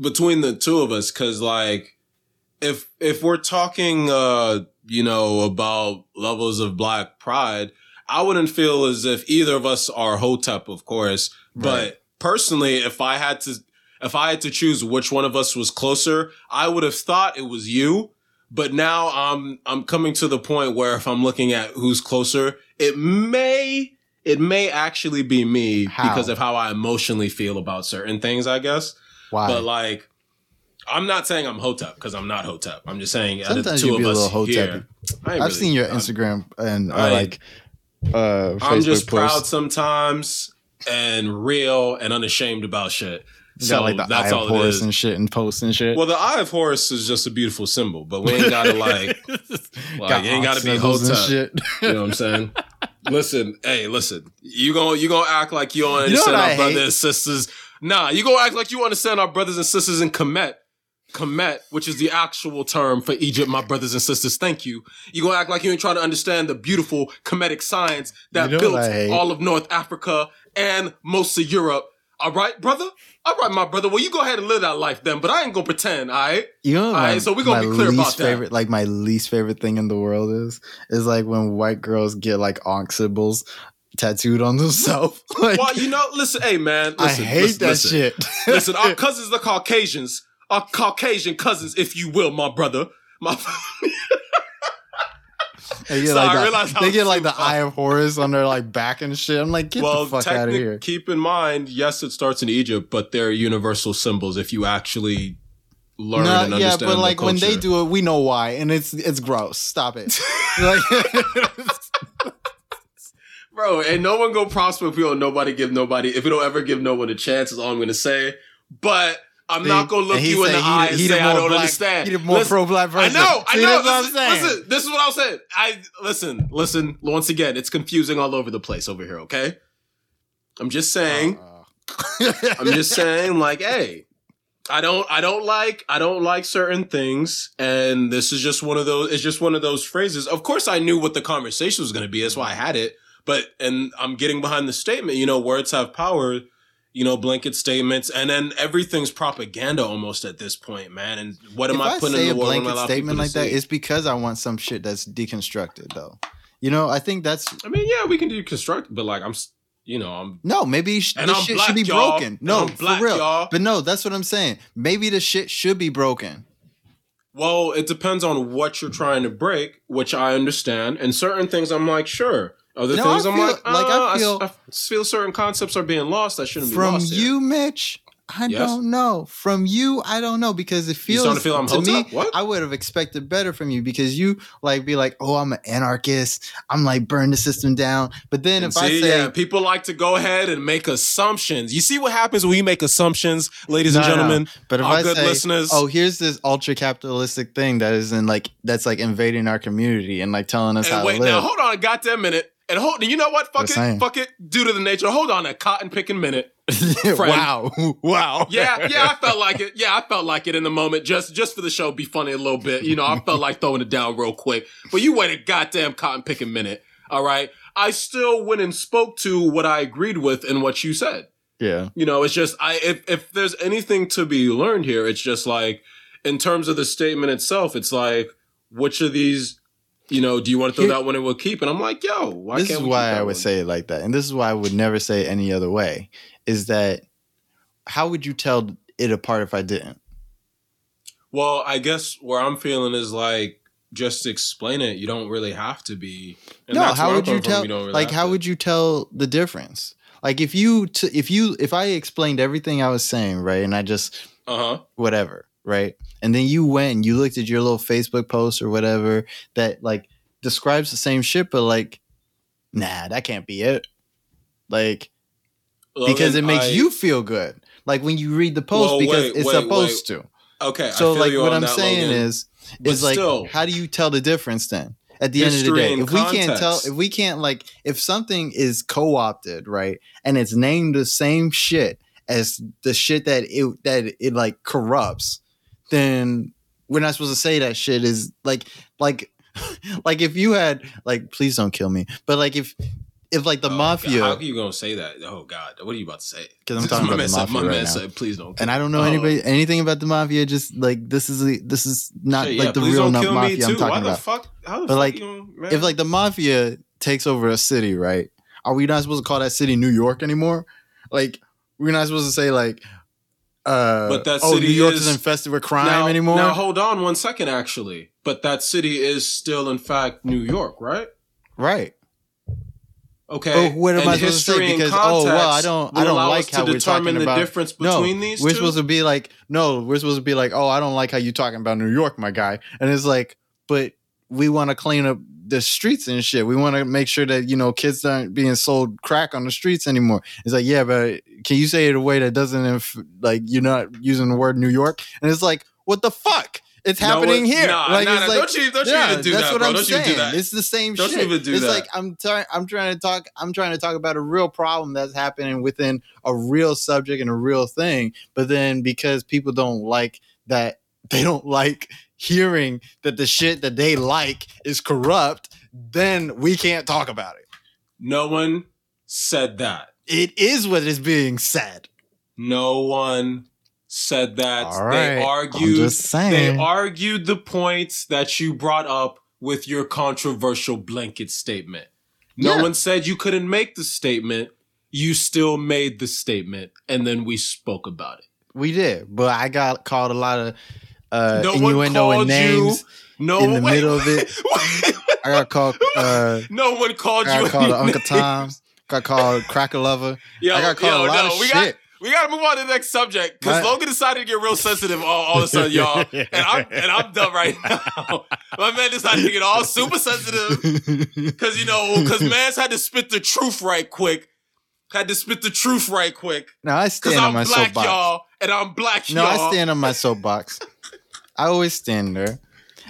between the two of us, cause like if if we're talking uh, you know, about levels of black pride, I wouldn't feel as if either of us are Hotep, of course. But personally, if I had to if I had to choose which one of us was closer, I would have thought it was you. But now I'm I'm coming to the point where if I'm looking at who's closer, it may it may actually be me How? because of how I emotionally feel about certain things, I guess. Why? But like I'm not saying I'm Hotep because I'm not Hotep. I'm just saying Sometimes two you be of a little Hotep. here, I ain't I've really- seen your I'm- Instagram and uh, like uh I'm just proud sometimes and real and unashamed about shit. So got like the that's eye of Horus and shit and posts and shit. Well, the eye of Horus is just a beautiful symbol, but we ain't gotta like, like you ain't gotta be Hotep. shit. You know what I'm saying? listen, hey, listen. You gonna you gonna act like you don't You know understand our brothers and sisters. Nah, you gonna act like you understand our brothers and sisters in Kemet. Kemet, which is the actual term for Egypt, my brothers and sisters. Thank you. You gonna act like you ain't trying to understand the beautiful Kemetic science that You know built what I hate? all of North Africa and most of Europe. All right, brother. All right, my brother. Well, you go ahead and live that life then, but I ain't gonna pretend. All right. You know, All my, right, so we're gonna be clear least about that. like my least favorite thing in the world is, is like when white girls get like ankh symbols tattooed on themselves. like, Well, you know, listen, hey man, I hate listen, that listen. shit. Listen, our cousins, the Caucasians, our Caucasian cousins, if you will, my brother. My they get I like, realize the, they get like the eye of Horus on their like back and shit. I'm like, get well, the fuck out of here. keep in mind, yes, it starts in Egypt, but they're universal symbols if you actually learn No, and understand, yeah, but the like when they do it, we know why, and it's it's gross. Stop it. like, bro, and no one go prosper if we don't nobody give nobody if we don't ever give no one a chance. Is all I'm gonna say. But I'm See? not gonna look you in the he- eye and say I don't black- understand. the more Listen, pro-black person. I know, I See, know. that's what I'm saying. listen, this is what I'm saying. I listen, listen. Once again, it's confusing all over the place over here. Okay, I'm just saying. Uh. I'm just saying, like, hey, I don't, I don't like, I don't like certain things, and this is just one of those. It's just one of those phrases. Of course, I knew what the conversation was going to be. That's why I had it. But and I'm getting behind the statement. You know, words have power. You know, blanket statements, and then everything's propaganda almost at this point, man. And what am if I putting in a the world? I blanket statement like that, it's because I want some shit that's deconstructed, though. You know, I think that's I mean, yeah, we can deconstruct, but like, I'm, you know, I'm no. Maybe sh- I'm shit black, should be y'all. broken. No, black, for real. y'all. But no, that's what I'm saying. Maybe the shit should be broken. Well, it depends on what you're trying to break, which I understand. And certain things, I'm like, sure. Other No, things, I I'm feel- like, like, I uh, I, feel- I feel certain concepts are being lost that shouldn't be From lost. here. you, Mitch, I Yes? don't know. From you, I don't know because it feels to feel I'm to me. I would have expected better from you because you like be like, "Oh, I'm an anarchist. I'm like burn the system down." But then And if I see, say, yeah, people like to go ahead and make assumptions. You see what happens when you make assumptions, ladies and No, no. gentlemen. But if I good say, listeners. "Oh, here's this ultra capitalistic thing that is in like that's like invading our community and like telling us and how wait, to live," now hold on a goddamn minute. And hold, you know what? Fuck it, fuck it. Due to the nature, hold on a cotton picking minute. wow, wow, Yeah, yeah, I felt like it. Yeah, I felt like it in the moment, just just for the show, be funny a little bit. You know, I felt like throwing it down real quick. But you wait a goddamn cotton picking minute. All right, I still went and spoke to what I agreed with and what you said. yeah. You know, it's just I if if there's anything to be learned here, it's just like in terms of the statement itself, it's like which of these. You know, do you want to throw that one and we'll keep? And I'm like, yo, why this can't is why I would one? say it like that, and this is why I would never say it any other way. Is that how would you tell it apart if I didn't? Well, I guess where I'm feeling is like just explain it. You don't really have to be. no, how would you coming from. tell? really like, how to. would you tell the difference? Like, if you, t- if you, if I explained everything I was saying, right, and I just Uh huh. whatever, right, and then you went and you looked at your little Facebook post or whatever that like describes the same shit, but like, nah, that can't be it. Like, because it makes you feel good. Like when you read the post Well, because wait, it's wait, supposed to. okay. So I feel like what I'm saying Logan. is But is like still- how do you tell the difference then? At the end of the day, if we can't tell if we can't like if something is co-opted, right? And it's named the same shit as the shit that it that it like corrupts, then we're not supposed to say that shit is like like like if you had like please don't kill me, but like if if like the Oh, mafia How are you gonna say that? Oh God, what are you about to say because I'm talking about the mafia My right man now. "Please don't." and I don't know Oh. anybody anything about the mafia. Just like this is the, this is not like yeah, the real don't enough kill me mafia I'm talking Why the about. fuck? How the But, fuck like, you If like the mafia takes over a city, right? Are we not supposed to call that city New York anymore? Like we're not supposed to say like, uh, But that oh, city New York is- is infested with crime now, anymore. Now hold on one second, actually. But that city is still, in fact, New York, right? right? Okay. But what am And I supposed to say? Because oh well, I don't, I don't like how to we're talking determine the about. difference no, between these we're two. supposed to be like, no, we're supposed to be like, oh, I don't like how you talking about New York, my guy. And it's like, but we want to clean up the streets and shit. We want to make sure that you know kids aren't being sold crack on the streets anymore. It's like, yeah, but can you say it a way that doesn't inf- like you're not using the word New York? And it's like, what the fuck? It's No, happening it- here. Nah, like, nah, it's nah, like, don't you, don't you even do that's that, what bro. I'm don't saying. you do that. It's the same shit. Don't you even do that. it's that. like I'm trying. I'm trying to talk. I'm trying to talk about a real problem that's happening within a real subject and a real thing. But then because people don't like that, they don't like hearing that the shit that they like is corrupt. Then we can't talk about it. no one said that. It is what is being said. No one said that. They argued. I'm just saying. They argued the points that you brought up with your controversial blanket statement. No Yeah. one said you couldn't make the statement. You still made the statement, and then we spoke about it. we did, but I got called a lot of uh, No one innuendo and called names. you. No, in the wait, middle of it. wait, I got called. Uh, no one called I you. got called any Uncle names. Tom. Got called Cracker Lover. Yo, I got called yo, a lot no, of we shit. got we got to move on to the next subject because Logan decided to get real sensitive all, all of a sudden, y'all, and I'm and I'm done right now. My man decided to get all super sensitive because you know because man's had to spit the truth right quick. Had to spit the truth right quick. No, I stand on I'm my black, soapbox. y'all, and I'm black, No, y'all. No, I stand on my soapbox. I always stand there.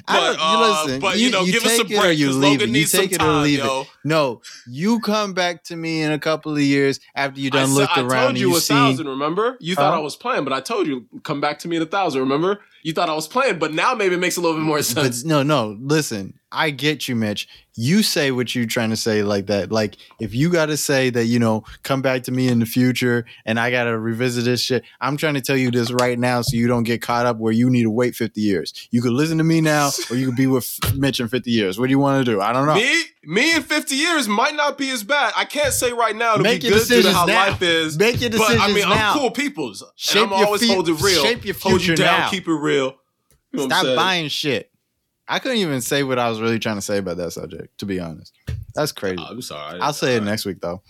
I But, don't, uh, you listen. but, you know, give us a take it or break, you leave Logan it. You take it or leave yo. it. No, you come back to me in a couple of years after you done said- looked I around told and you you a see. thousand. Remember? You thought Huh? I was playing, but I told you come back to me in a thousand. Remember? You thought I was playing, but now maybe it makes a little bit more But sense. no, no. Listen, I get you, Mitch. You say what you're trying to say like that. Like if you got to say that, you know, come back to me in the future, and I got to revisit this shit. I'm trying to tell you this right now, so you don't get caught up where you need to wait 50 years. You could listen to me now, or you could be with Mitch in 50 years. What do you want to do? I don't know. Me, me in 50 years might not be as bad. I can't say right now to Make be your good to how now. life is. Make your decisions but I mean, now. I'm cool peoples. Shape and I'm always fe- hold it real. shape your hold you future down, now. keep it real. You know Stop buying shit. I couldn't even say what I was really trying to say about that subject, to be honest. That's crazy. I'm sorry. I'll say it next week though.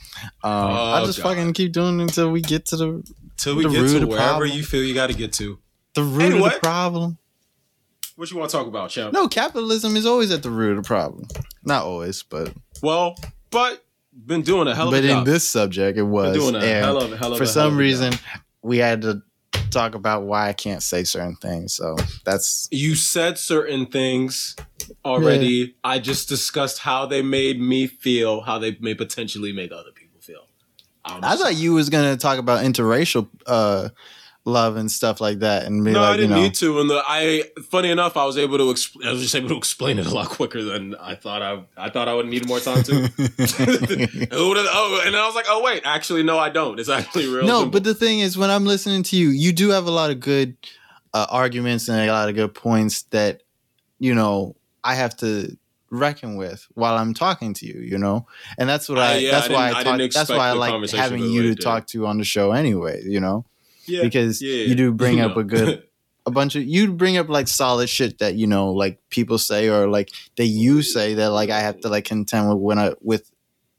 Um, I'll Oh, just God. fucking keep doing it until we get to the Till we the get to wherever problem. you feel you got to get to. the root of the problem. What you want to talk about, champ? No, capitalism is always at the root of the problem. Not always, but Well, but been doing a hell of a but in this subject, it Been was. doing a hell of a hell of for some reason, job. we had to talk about why I can't say certain things. So that's you said certain things already. I just discussed how they made me feel, how they may potentially make other people feel. I thought you was gonna talk about interracial uh, love and stuff like that, and No, like, I didn't you know, need to. And the, I, funny enough, I was able to. Exp- I was just able to explain it a lot quicker than I thought. I, I thought I would need more time to. Who would have- oh, and then I was like, oh wait, actually, no, I don't. It's actually real. no, simple. but the thing is, when I'm listening to you, you do have a lot of good uh, arguments and a lot of good points that you know I have to reckon with while I'm talking to you. You know, and that's what I- I. yeah, that's I why I I talk. That's why I like having you to did. talk to on the show anyway. You know, yeah, because yeah, you do bring you up know. a good a bunch of you bring up like solid shit that you know like people say or like that you say that like I have to like contend with when I with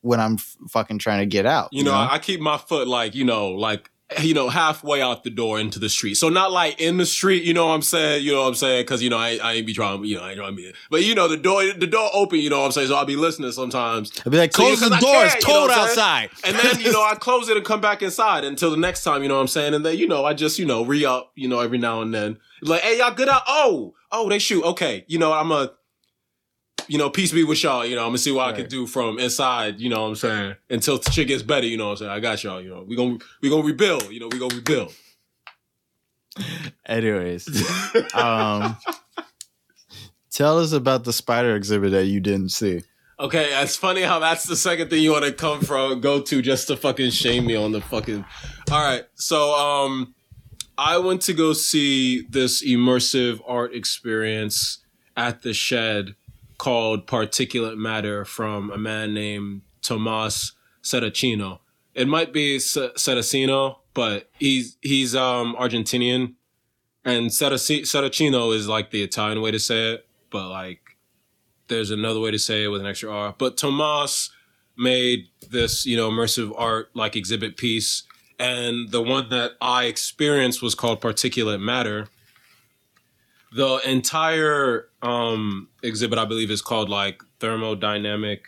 when I'm f- fucking trying to get out. You know, I keep my foot like, you know, like you know, halfway out the door into the street. So not like in the street, you know what I'm saying? You know what I'm saying? Cause you know, I, I ain't be trying, you know, I ain't trying to be, but you know, the door, the door open, you know what I'm saying? So I'll be listening sometimes. I'd be like, close yeah, the door. It's can't, you know cold what I'm saying? outside. And then, you know, I close it and come back inside until the next time, you know what I'm saying? And then, you know, I just, you know, re up, you know, every now and then. Like, hey, y'all good out? Oh, oh, they shoot. Okay. You know, I'm a, you know, peace be with y'all. You know, I'm gonna see what I can do from inside, you know what I'm saying? Until shit gets better, you know what I'm saying? I got y'all, you know. We gonna, we gonna rebuild, you know, we gonna rebuild. Anyways, um, tell us about the spider exhibit that you didn't see. Okay, it's funny how that's the second thing you want to come from, go to just to fucking shame me on the fucking. All right, so um, I went to go see this immersive art experience at the Shed called Particulate Matter from a man named Tomas Sedacino. It might be Se- Sedacino, but he's he's um Argentinian, and Sedaci- Sedacino is like the Italian way to say it, but like there's another way to say it with an extra R. But Tomas made this, you know, immersive art like exhibit piece. And the one that I experienced was called Particulate Matter. The entire um, exhibit, I believe, is called like thermodynamic.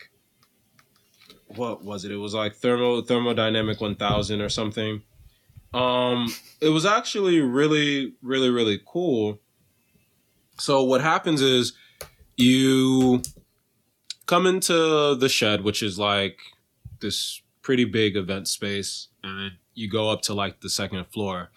What was it? It was like thermo thermodynamic 1000 or something. Um, it was actually really, really, really cool. So what happens is you come into the shed, which is like this pretty big event space, and you go up to like the second floor.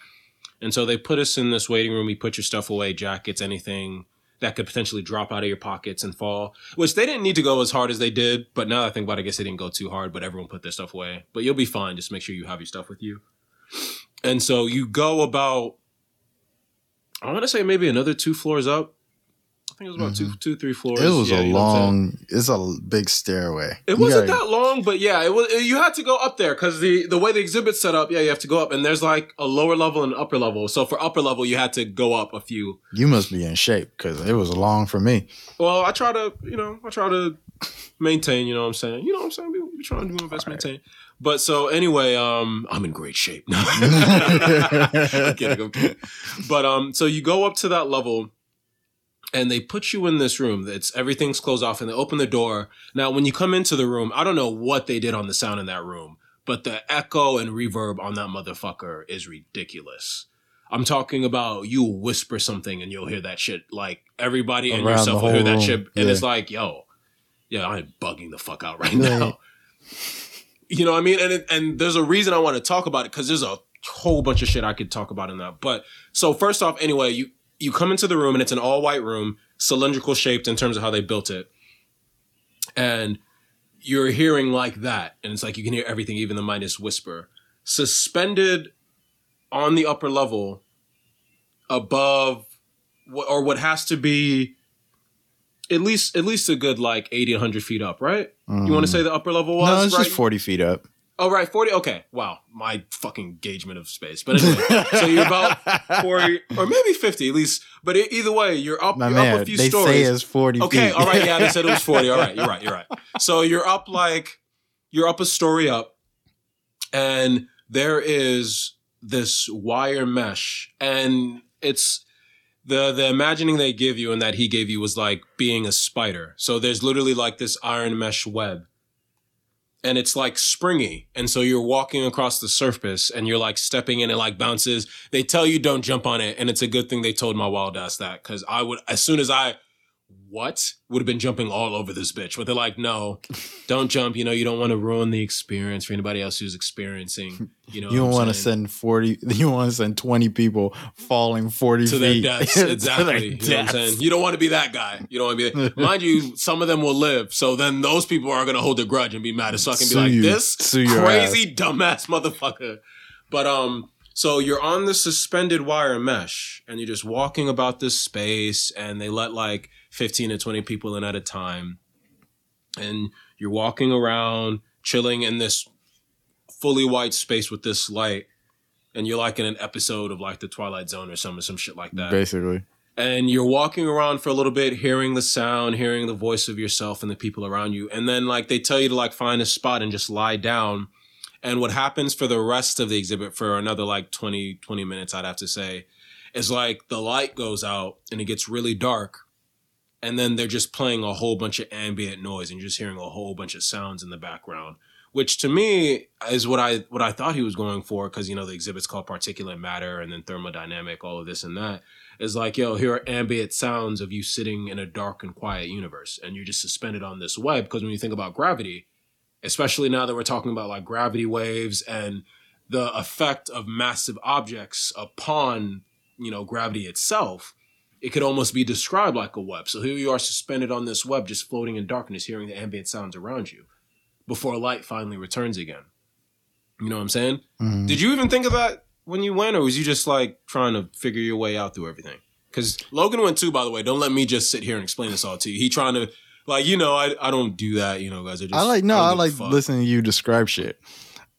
And so they put us in this waiting room. You put your stuff away, jackets, anything that could potentially drop out of your pockets and fall. Which they didn't need to go as hard as they did, but now I think about it, I guess they didn't go too hard, but everyone put their stuff away. But you'll be fine. Just make sure you have your stuff with you. And so you go about I want to say maybe another two floors up. I think it was about two, two, three floors. Mm-hmm. It was Yeah, a you know what I'm saying? long. It's a big stairway. It You wasn't gotta- that long, but yeah, it was. You had to go up there because the the way the exhibit's set up, yeah, you have to go up, and there's like a lower level and an upper level. So for upper level, you had to go up a few. You must be in shape because it was long for me. Well, I try to, you know, I try to maintain. You know what I'm saying? You know what I'm saying? We, we trying to do invest, maintain. But so anyway, um, I'm in great shape. I'm kidding, I'm kidding. But um, so you go up to that level, and they put you in this room. It's everything's closed off, and they open the door. Now, when you come into the room, I don't know what they did on the sound in that room, but the echo and reverb on that motherfucker is ridiculous. I'm talking about you whisper something and you'll hear that shit like everybody and Around yourself the will hear that room. shit, and Yeah. it's like, yo, yeah, I'm bugging the fuck out right Right. now. You know what I mean? And it, and there's a reason I want to talk about it because there's a whole bunch of shit I could talk about in that. But so first off, anyway, you you come into the room and it's an all white room, cylindrical shaped in terms of how they built it, and you're hearing like that, and it's like you can hear everything, even the minus whisper, suspended on the upper level, above, or what has to be. At least, at least a good like 80, 100 feet up, right? You want to say the upper level was? Mm. no, it's right? just forty feet up. Oh, right, 40. Okay. Wow. My fucking engagement of space. But anyway, so you're about 40 or maybe 50 at least. But either way, you're up, My you're up a man, few they stories. say it's forty. okay. feet. All right. Yeah. They said it was 40. All right. You're right. You're right. So you're up like, you're up a story up and there is this wire mesh and it's, the the imagining they give you and that he gave you was like being a spider. So there's literally like this iron mesh web. And it's like springy. And so you're walking across the surface and you're like stepping in, it like bounces. They tell you don't jump on it. And it's a good thing they told my wild ass that because I would, as soon as I, what? Would have been jumping all over this bitch. But they're like, no, don't jump. You know, you don't want to ruin the experience for anybody else who's experiencing, you know. You don't want to send forty. You want to send twenty people falling forty to their feet deaths. To their Exactly. You know what I'm saying? You don't want to be that guy. You don't want to be that. Mind you, some of them will live. So then those people are going to hold a grudge and be mad as fuck and be like, you. this crazy dumbass motherfucker. But, um, so you're on the suspended wire mesh and you're just walking about this space and they let like 15 to 20 people in at a time. And you're walking around, chilling in this fully white space with this light. And you're like in an episode of like the Twilight Zone or some some shit like that Basically, and you're walking around for a little bit hearing the sound hearing the voice of yourself and the people around you and then like they tell you to like find a spot and just lie down and what happens for the rest of the exhibit for another like 20 20 minutes i'd have to say is like the light goes out and it gets really dark and then they're just playing a whole bunch of ambient noise and you're just hearing a whole bunch of sounds in the background which to me is what I what I thought he was going for because you know the exhibit's called particulate matter and then thermodynamic all of this and that is like, yo, here are ambient sounds of you sitting in a dark and quiet universe, and you're just suspended on this web. Because when you think about gravity, especially now that we're talking about like gravity waves and the effect of massive objects upon, you know, gravity itself, it could almost be described like a web. So here you are suspended on this web, just floating in darkness, hearing the ambient sounds around you before light finally returns again. You know what I'm saying? Mhm. Did you even think of that when you went, or was you just like trying to figure your way out through everything? Because Logan went too, by the way. Don't let me just sit here and explain this all to you. He trying to, like, you know, I, I don't do that. You know, guys. I just I like no, don't I like listening to you describe shit.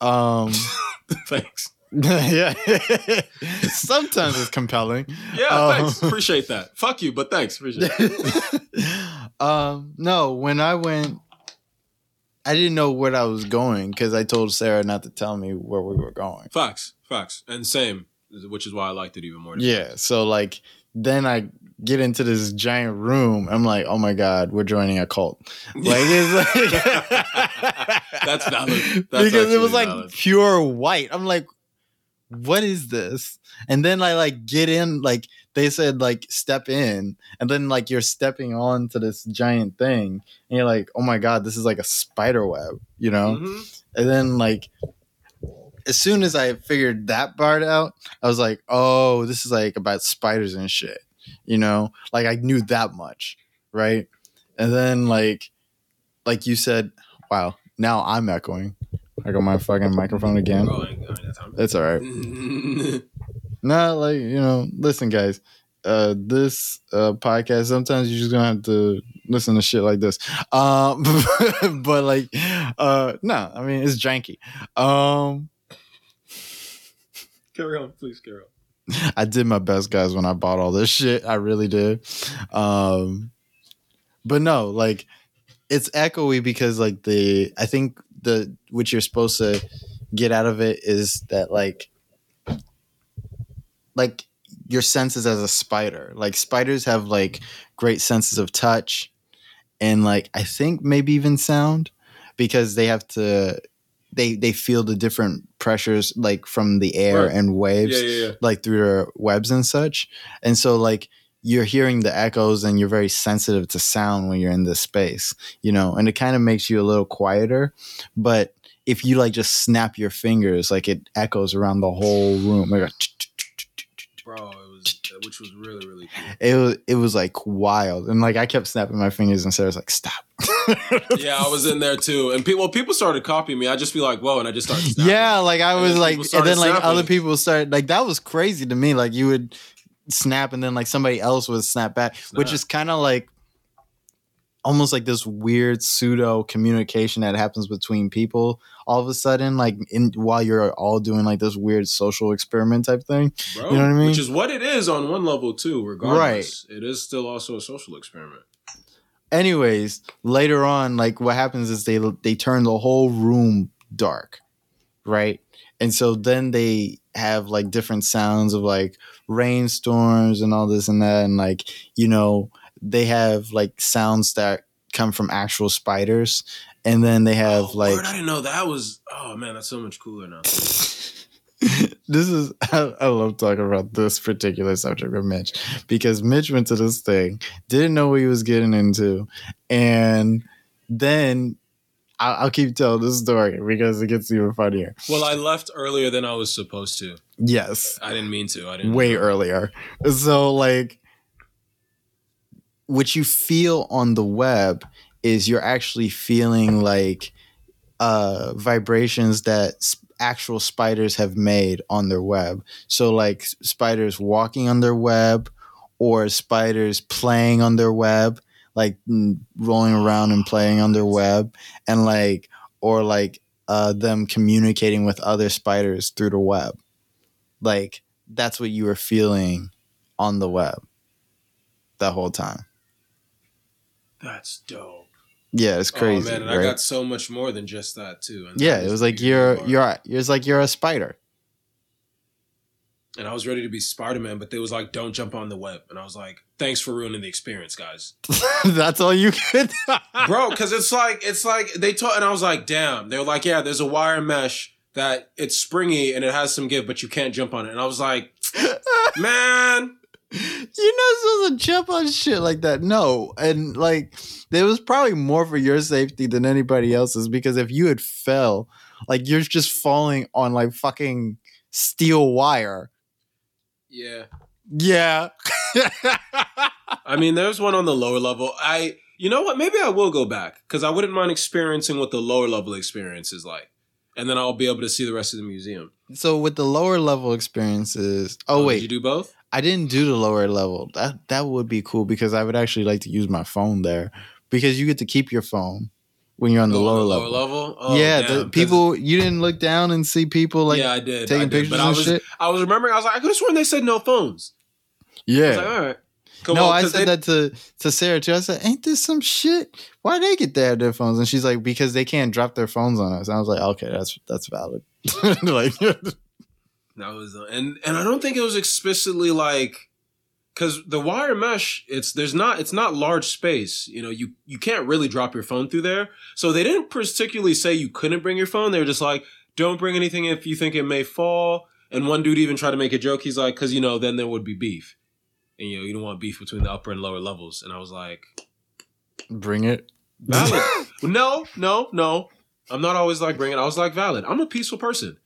Um, thanks. Yeah, sometimes it's compelling. Yeah, Um, thanks. Appreciate that. Fuck you, but thanks. Appreciate it. um, no, when I went, I didn't know where I was going because I told Sarah not to tell me where we were going. Facts, facts, and same, which is why I liked it even more. Yeah, so like then I get into this giant room. I'm like, oh my god, we're joining a cult. Like it's like That's valid. That's because it was actually like valid. pure white. I'm like, what is this? And then I like get in, like they said, like step in, and then like you're stepping on to this giant thing, and you're like, oh my god, this is like a spider web, you know? Mhm. And then like as soon as I figured that part out, I was like, oh, this is like about spiders and shit. You know? Like I knew that much. Right. And then like like you said, wow, now I'm echoing. I got my fucking microphone again. Oh, I ain't- I ain't got time. It's all right. No, like, you know, listen, guys. Uh, this uh, podcast sometimes you're just gonna have to listen to shit like this. Um, but like, uh, no, I mean it's janky. Um, carry on, please carry on. I did my best, guys, when I bought all this shit. I really did. Um, but no, like it's echoey because like the I think the what you're supposed to get out of it is that like like your senses as a spider. Like spiders have like great senses of touch and like I think maybe even sound because they have to they they feel the different pressures like from the air Right. and waves Yeah, yeah, yeah. like through their webs and such. And so like you're hearing the echoes and you're very sensitive to sound when you're in this space, you know, and it kind of makes you a little quieter. But if you like just snap your fingers, like it echoes around the whole room. Like Bro, it was which was really really cool. it was it was like wild. And like I kept snapping my fingers and Sarah's like, stop. Yeah, I was in there too, and people people started copying me. I just be like, "Whoa!" and I just started. snapping. Yeah, like I was then like, and then like snapping. other people started like that was crazy to me. Like you would snap, and then like somebody else would snap back, which is kind of like almost like this weird pseudo communication that happens between people all of a sudden, like in while you're all doing like this weird social experiment type thing. bro. You know what I mean? Which is what it is on one level too. Regardless, it is still also a social experiment. anyways, later on, like what happens is they they turn the whole room dark, right? And so then they have like different sounds of like rainstorms and all this and that, and like you know they have like sounds that come from actual spiders, and then they have oh, like word, I didn't know that was. Oh man, that's so much cooler now. this is I, I love talking about this particular subject with Mitch because Mitch went to this thing, didn't know what he was getting into, and then I'll, I'll keep telling this story because it gets even funnier. well, I left earlier than I was supposed to. Yes, I didn't mean to. I didn't. way earlier. So like, what you feel on the web is you're actually feeling like uh vibrations that s- actual spiders have made on their web. So like spiders walking on their web or spiders playing on their web, like rolling around and playing on their web and like or like uh them communicating with other spiders through the web. Like that's what you were feeling on the web that whole time. That's dope. Yeah, it's oh, crazy. oh man, and right? I got so much more than just that too. And yeah, it was the like you're art. you're it's like you're a spider. and I was ready to be Spider Man, but they was like, "Don't jump on the web," and I was like, "Thanks for ruining the experience, guys." That's all you could. bro because it's like it's like they taught and i was like damn they were like yeah there's a wire mesh that it's springy and it has some give but you can't jump on it and i was like man You're not supposed to jump on shit like that. No. And like there was probably more for your safety than anybody else's because if you had fell, like you're just falling on like fucking steel wire. yeah Yeah. i mean there's one on the lower level i you know what maybe i will go back because i wouldn't mind experiencing what the lower level experience is like and then i'll be able to see the rest of the museum so with the lower level experiences, oh, oh, did wait, you do both I didn't do the lower level. That that would be cool because I would actually like to use my phone there because you get to keep your phone when you're on the Go lower on level. level oh, yeah, damn, the people you didn't look down and see people like yeah i did taking I did, pictures but i was shit. i was remembering i was like i could have sworn they said no phones I Yeah. was like, all right Come no, on, I said they- that to to Sarah too. I said, "Ain't this some shit? Why they get to have their phones?" And she's like, "Because they can't drop their phones on us." And I was like, "Okay, that's that's valid." like, That was, uh, and and I don't think it was explicitly like, because the wire mesh, it's there's not it's not large space. You know, you you can't really drop your phone through there. So they didn't particularly say you couldn't bring your phone. They were just like, don't bring anything if you think it may fall. And one dude even tried to make a joke. He's like, because you know, then there would be beef, and you know, you don't want beef between the upper and lower levels. And I was like, bring it. valid. no, no, no. I'm not always like bringing. I was like valid. I'm a peaceful person.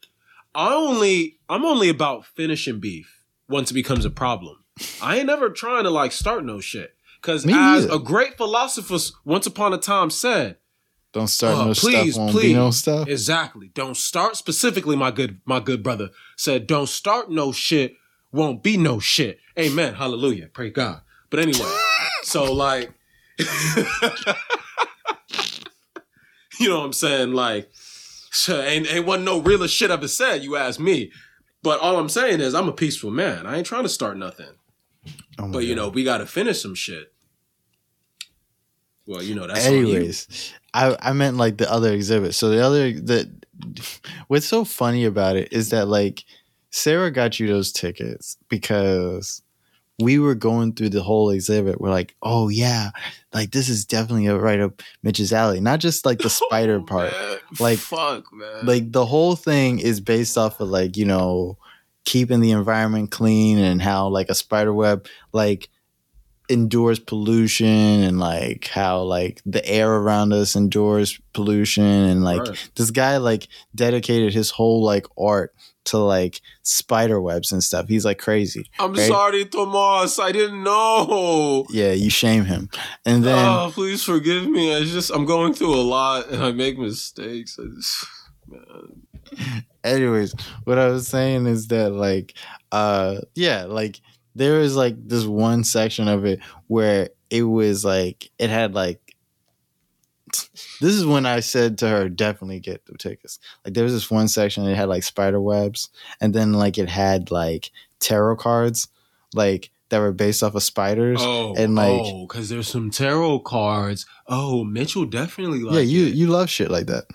I only I'm only about finishing beef once it becomes a problem. I ain't never trying to like start no shit. Cause Me as neither. a great philosopher once upon a time said, Don't start Oh, no please, stuff. Please. no stuff. exactly, don't start specifically my good my good brother said, don't start no shit, won't be no shit. Amen. Hallelujah. Pray God. But anyway, so like you know what I'm saying? Like, sure, ain't ain't wasn't no realer shit I've ever said. You ask me, but all I'm saying is I'm a peaceful man. I ain't trying to start nothing. Oh my But you know, we got to finish some shit. Well, you know that's on you. Anyways, I I meant like the other exhibit. So the other the what's so funny about it is that like Sarah got you those tickets because we were going through the whole exhibit. We're like, oh yeah, like this is definitely a right up Mitch's alley. Not just like the spider Oh, part. man. Like- fuck, man. Like the whole thing is based off of like, you know, keeping the environment clean and how like a spider web like endures pollution and like how like the air around us endures pollution and like Right. this guy like dedicated his whole like art to like spider webs and stuff. He's like crazy. I'm right? sorry, Tomas. I didn't know. Yeah, you shame him. And then oh, please forgive me. I just I'm going through a lot and I make mistakes. I just, man. anyways what i was saying is that like uh yeah like there was like this one section of it where it was like it had like this is when i said to her definitely get the tickets like there was this one section that had like spider webs and then like it had like tarot cards like that were based off of spiders Oh, and like oh, because there's some tarot cards. Oh, Mitchell definitely like yeah you it. you love shit like that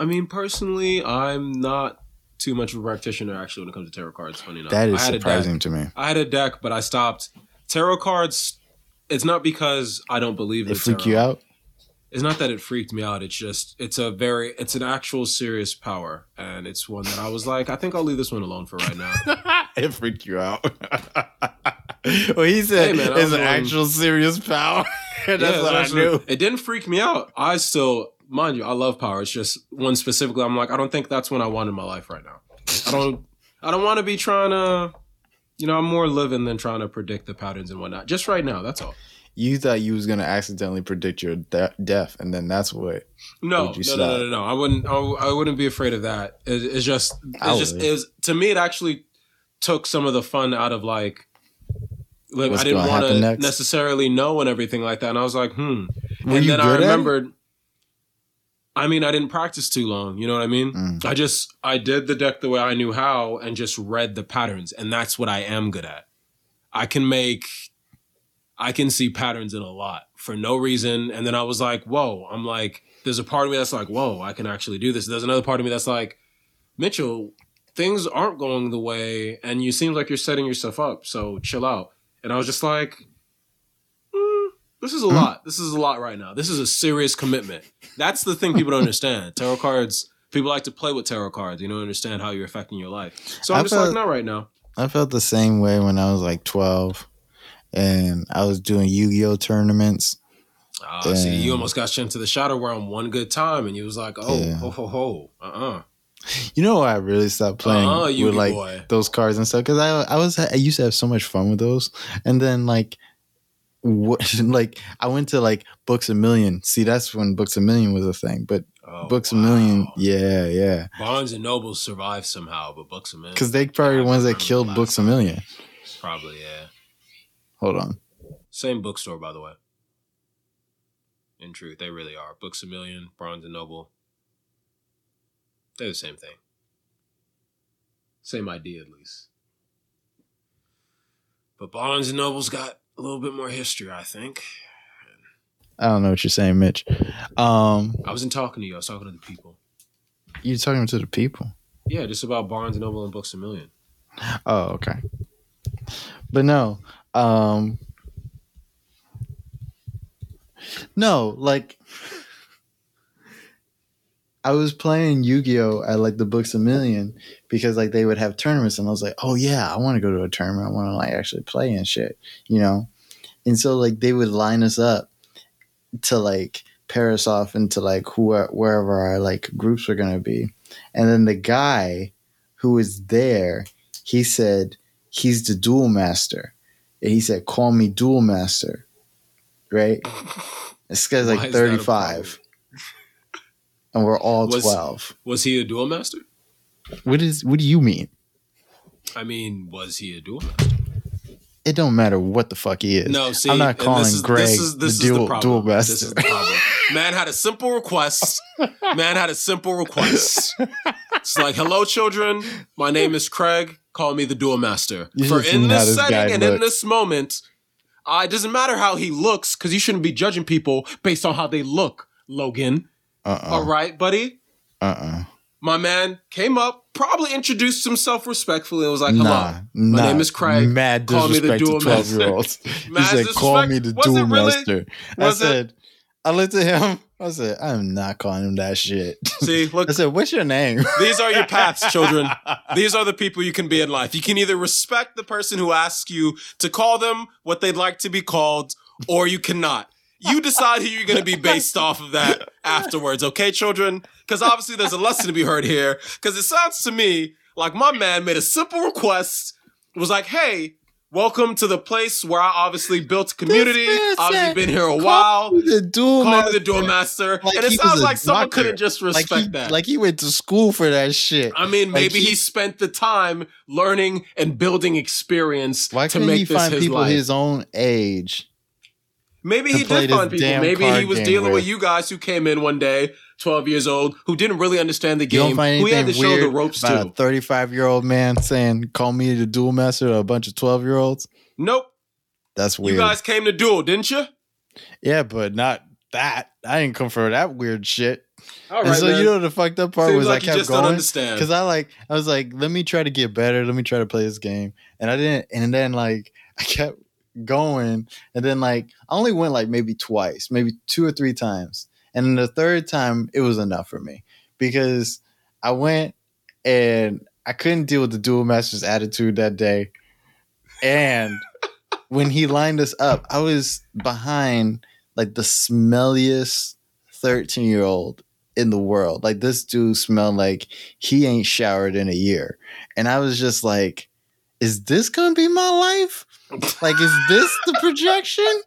I mean, personally, I'm not too much of a practitioner actually when it comes to tarot cards. Funny enough, that is surprising to me I had a deck, but I stopped. Tarot cards. It's not because I don't believe in it the freaked tarot. you out It's not that it freaked me out. It's just it's a very it's an actual serious power, and it's one that I was like, I think I'll leave this one alone for right now. it freaked you out. well, he said Hey, man, it's an actual serious power. That's Yeah, what I knew. It didn't freak me out. I still, mind you, I love power. It's just one specifically. I'm like, I don't think that's what I want in my life right now. I don't. I don't want to be trying to. You know, I'm more living than trying to predict the patterns and whatnot. Just right now, that's all. You thought you was gonna accidentally predict your de- death, and then that's what. No, no, no, no, no, no. I wouldn't. I, wouldn't be afraid of that. It, it's just, it's just, it was to me. It actually took some of the fun out of like, like What's I didn't want to necessarily know and everything like that. And I was like, hmm. Were and then I remembered. I mean, I didn't practice too long. You know what I mean? Mm. I just I did the deck the way I knew how, and just read the patterns, and that's what I am good at. I can make, I can see patterns in a lot for no reason, and then I was like, whoa! I'm like, there's a part of me that's like, whoa, I can actually do this. There's another part of me that's like, Mitchell, things aren't going the way, and you seem like you're setting yourself up. So chill out. And I was just like, "Hmm, this is a lot. This is a lot right now. This is a serious commitment. That's the thing people don't understand. Tarot cards. People like to play with tarot cards. You don't understand how you're affecting your life. So I'm I just felt- like, not right now. I felt the same way when I was like twelve, and I was doing Yu-Gi-Oh tournaments. Ah, see, you almost got sent to the shadow realm one good time, and you was like, oh, Yeah. ho, ho, ho. Uh-uh. You know why I really stopped playing Uh-uh, with like boy. those cards and stuff because I I was I used to have so much fun with those, and then like. What, like I went to like Books a Million. See, that's when Books a Million was a thing. But Oh, Books wow. a Million, yeah, yeah. Barnes and Noble survived somehow, but Books a Million. Because they probably the ones that killed Books a. Million. Probably, yeah. Hold on. Same bookstore, by the way. In truth, they really are. Books a Million, Barnes and Noble. They're the same thing. Same idea, at least. But Barnes and Noble's got a little bit more history, I think. I don't know what you're saying, Mitch. Um, I wasn't talking to you. I was talking to the people. you're talking to the people. Yeah, just about Barnes and Noble and Books a Million. Oh, okay. But no, um, no, like I was playing Yu-Gi-Oh at like the Books a Million because like they would have tournaments, and I was like, oh yeah, I want to go to a tournament. I want to like actually play and shit, you know. And so like they would line us up to like pair us off into like who wherever our like groups were gonna be, and then the guy who was there, he said he's the duel master, and he said call me duel master, right? This guy's Why like is that a thirty five, and we're all Was- twelve. Was he a duel master? What is? What do you mean? I mean, was he a duel master? It don't matter what the fuck he is. No, see, I'm not calling this is, Greg this is, this the is duel, the master. This is the problem. Man had a simple request. Man had a simple request. It's like, hello, children. My name is Craig. Call me the duel master. You For in this setting and in this moment, uh, it doesn't matter how he looks because you shouldn't be judging people based on how they look, Logan. Uh All uh-uh, buddy? uh My man came up, probably introduced himself respectfully, and was like, "Hello, Nah, my nah. name is Craig. Mad Call me the duel to 12 master. year olds. He Mad said, call me the Was it duel really? master. Was I it? I looked at him. I said, I'm not calling him that shit. See, look, I said, what's your name? these are your paths, children. These are the people you can be in life. You can either respect the person who asks you to call them what they'd like to be called, or you cannot. You decide who you're going to be based off of that afterwards, okay, children? Because obviously there's a lesson to be heard here. Because it sounds to me like my man made a simple request. Was like, hey, welcome to the place where I obviously built community. Obviously been here a while. the duel Call me the door master. Like and it sounds like someone doctor. couldn't just respect like he, that. Like he went to school for that shit. I mean, Like maybe he, he- spent the time learning and building experience Why to couldn't make he this find his people life. his own age? maybe he did find people. Maybe he was dealing with with? you guys who came in one day, 12 years old, who didn't really understand the game, who had to show the ropes to. a 35 year old man saying, call me the duel master to a bunch of 12 year olds? Nope. That's weird. You guys came to duel, didn't you? yeah, but not that. I didn't come for that weird shit. All and so man. you know the fucked up part Seems was like I kept going because I like I was like, let me try to get better. Let me try to play this game, and I didn't. And then like I kept going, and then like I only went like maybe twice, maybe two or three times, and the third time it was enough for me because I went and I couldn't deal with the duel master's attitude that day, and when he lined us up, I was behind like the smelliest 13 year old in the world. Like this dude smelled like he ain't showered in a year. And I was just like, is this gonna be my life? Like, is this the projection?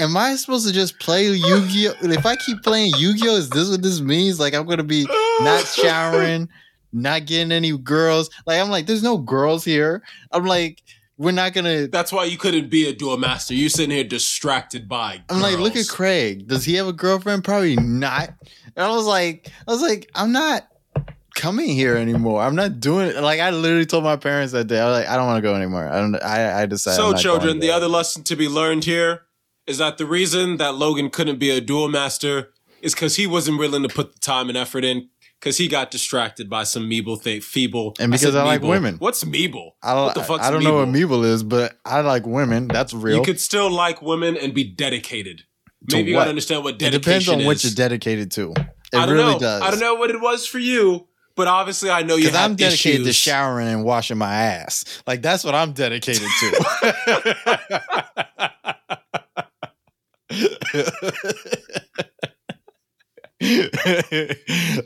Am I supposed to just play Yu-Gi-Oh? If I keep playing Yu-Gi-Oh, is this what this means? Like I'm gonna be not showering, not getting any girls. Like I'm like, there's no girls here. I'm like, we're not gonna That's why you couldn't be a duel master. You're sitting here distracted by. I'm like, look at. Craig. Does he have a girlfriend? Probably not. And I was like, I was like, I'm not coming here anymore. I'm not doing it. Like I literally told my parents that day. I was like, I don't want to go anymore. I don't. I I decided. So, I'm not children, going the other lesson to be learned here is that the reason that Logan couldn't be a duel master is because he wasn't willing to put the time and effort in because he got distracted by some Meeble thing, feeble. And because said I like women. What's Meeble? I don't. what the fuck's I don't know what Meeble? Is, but I like women. That's real. You could still like women and be dedicated. To Maybe you what? gotta understand what dedication is. it depends on is. what you're dedicated to. It I don't really know. does. I don't know what it was for you, but obviously I know you Because I'm dedicated to showering and washing my ass. Like that's what I'm dedicated to.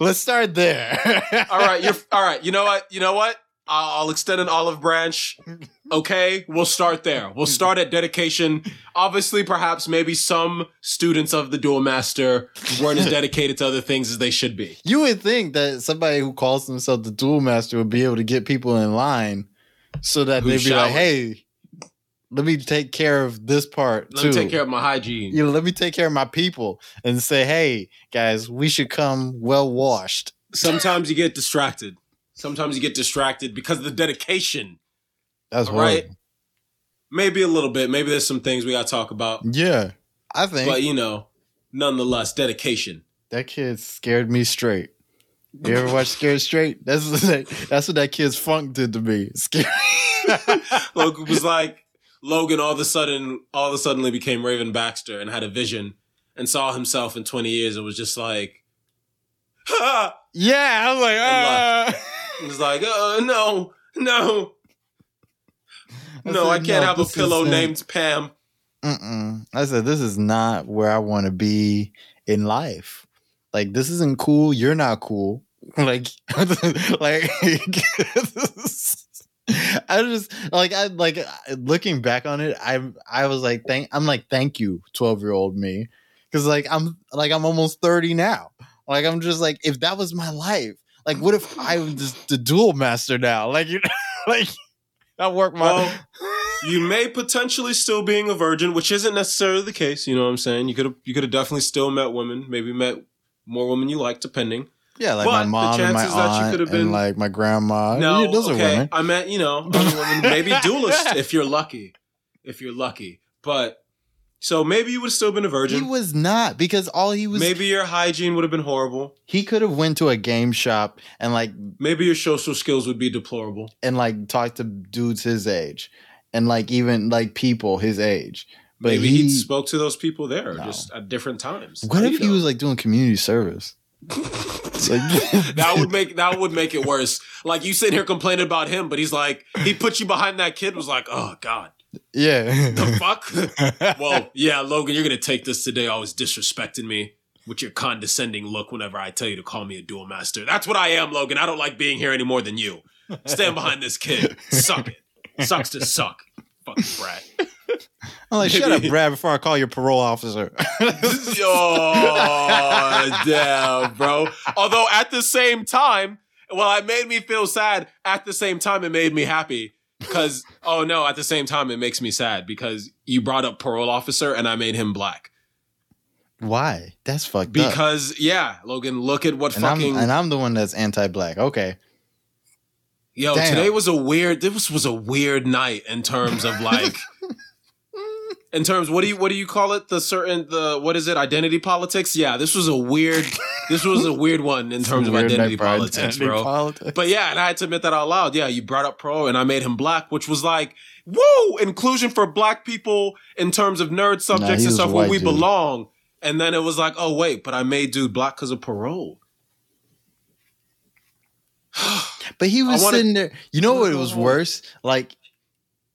Let's start there. all right, you're all right. You know what? You know what? I'll, I'll extend an olive branch. Okay, we'll start there. We'll start at dedication. Obviously, perhaps maybe some students of the duel master weren't as dedicated to other things as they should be. You would think that somebody who calls themselves the duel master would be able to get people in line so that Who they'd be like, hey, let me take care of this part Let too. me take care of my hygiene. you know, let me take care of my people and say, hey, guys, we should come well washed. Sometimes you get distracted. Sometimes you get distracted because of the dedication. That's right. Maybe a little bit. Maybe there's some things we got to talk about. Yeah. I think But, you know, nonetheless, dedication. that kid scared me straight. You ever watch Scared Straight? That's what that, that's what that kid's funk did to me. Scary. Logan was like Logan all of a sudden all of a suddenly became Raven Baxter and had a vision and saw himself in 20 years and was just like ha! yeah, I was like, And ah. He was like, uh, no, no. I No, I said, can't no, have a pillow named Pam. Mm-mm. I said, this is not where I want to be in life. Like, this isn't cool. You're not cool. Like, like, I was just like I like looking back on it. I I was like, thank. I'm like, thank you, twelve year old me, because like I'm like I'm almost thirty now. Like I'm just like, if that was my life, like, what if I was just the duel master now? Like, you like I work my. Well, you may potentially still being a virgin, which isn't necessarily the case. You know what I'm saying? You could have you could have definitely still met women, maybe met more women you like, depending. Yeah, like But my mom and my chances that you aunt been- and like my grandma. No, those are okay. women. I meant you know women, maybe duelist if you're lucky, if you're lucky. But So maybe you would have still been a virgin. He was not because all he was maybe your hygiene would have been horrible. he could have went to a game shop and like Maybe your social skills would be deplorable. and like talk to dudes his age and like even like people his age. But Maybe he, he spoke to those people there No. just at different times. what if he know? was like doing community service? That would make that would make it worse. Like you sitting here complaining about him, but he's like he put you behind that kid was like, oh god, yeah. the fuck. well, yeah, Logan, you're gonna take this today. Always disrespecting me with your condescending look whenever I tell you to call me a duel master. That's what I am, Logan. I don't like being here any more than you. Stand behind this kid. Suck it. Sucks to suck. Fucking brat. I'm like, shut up, Brad, before I call your parole officer. oh, damn, bro. Although at the same time, well, it made me feel sad. At the same time, it made me happy. Because, oh no, at the same time, it makes me sad because you brought up parole officer and I made him black. Why? That's fucked up. Because, yeah, Logan, look at what And fucking. I'm, and I'm the one that's anti-black. Okay. yo, damn. today was a weird, this was a weird night in terms of like. In terms, what do you what do you call it? The certain the what is it? Identity politics? Yeah, this was a weird. this was a weird one in terms of identity politics, identity bro. politics. But yeah, and I had to admit that out loud. Yeah, you brought up pro and I made him black, which was like, whoa, inclusion for black people in terms of nerd subjects he and stuff where we dude. belong. And then it was like, oh wait, but I made dude black because of parole. But he was wanna- sitting there. You know what It was worse? Like,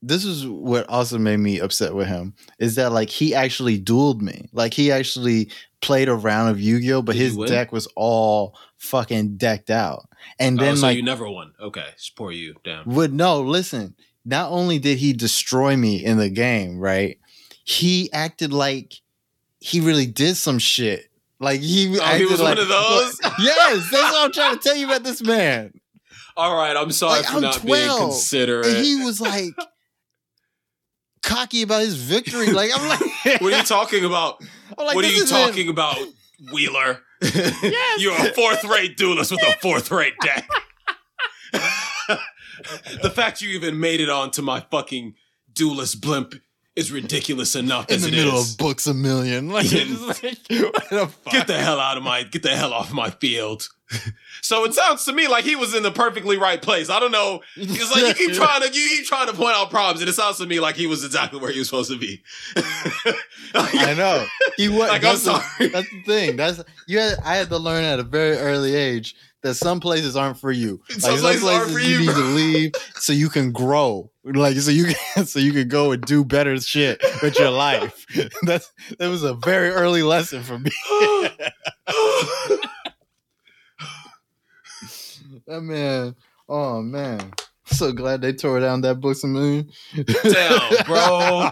this is what also made me upset with him is that like he actually dueled me. Like he actually played a round of Yu-Gi-Oh, but Did his deck was all fucking decked out. And oh, then so like you never won. Okay, poor you. Damn. would no listen. Not only did he destroy me in the game, right? He acted like he really did some shit. Like he, Oh, he was like, one of those? yes, that's what I'm trying to tell you about this man. All right, I'm sorry Like, for I'm not 12, being considerate. And he was like cocky about his victory. Like I'm like, what are you talking about? Like, what are you talking about, Wheeler? Yes. You're a fourth rate duelist with a fourth rate deck. the fact you even made it onto my fucking duelist blimp is ridiculous enough in as the it middle is. of books a million? Like, like the? Get the hell out of my get the hell off my field. So it sounds to me like he was in the perfectly right place. I don't know. It's like you keep trying to you keep trying to point out problems, and it sounds to me like he was exactly where he was supposed to be. I know he was. Like, I'm that's the- sorry. that's the thing. That's you. Had, I had to learn at a very early age that some places aren't for you. Some places aren't for you, need bro. to leave so you can grow. Like so you can so you can go and do better shit with your life. That's that was a very early lesson for me. That man. Oh man. So glad they tore down that books a million. Damn, bro.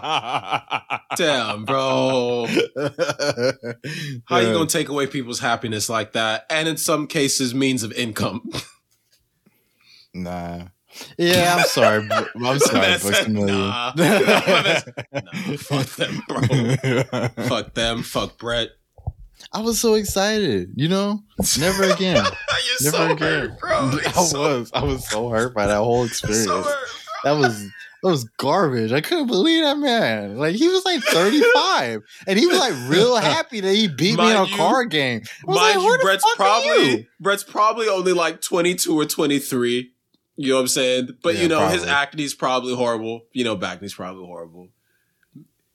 Damn, bro. How you gonna take away people's happiness like that? And in some cases, means of income. Nah. Yeah, I'm sorry. bro. I'm sorry, Books a said, Million. nah. Nah, fuck them, bro. Fuck them. Fuck Brett. I was so excited, you know? Never again. Never so again. hurt, bro. I You're so- was. I was so hurt by that whole experience. so hurt. that was that was garbage. I couldn't believe that man. Like he was like 35. and he was like real happy that he beat me in a you- card game. I was Mind like, you, Brett's probably you? Brett's probably only like 22 or 23. You know what I'm saying? But Yeah, you know, his probably. acne's probably horrible. You know, Backney's probably horrible.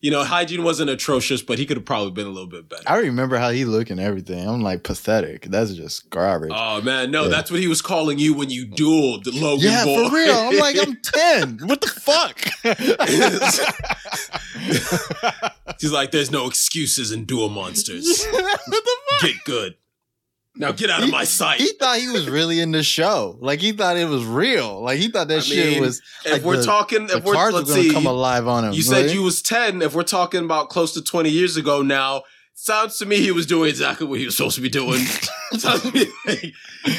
You know, hygiene wasn't atrocious, but he could have probably been a little bit better. I remember how he looked and everything. I'm like pathetic. That's just garbage. Oh man, no, Yeah. that's what he was calling you when you dueled Logan yeah, Boy. for real. I'm like, I'm 10. What the fuck? He's like, there's no excuses in duel monsters. what the fuck? Get good. Now get out of my sight. He thought he was really in the show. Like he thought it was real. Like he thought that I shit mean, was. if like we're the- talking, The if we're cards let's gonna see, come alive on him. You said you was 10. If we're talking about close to 20 years ago now, sounds to me he was doing exactly what he was supposed to be doing. me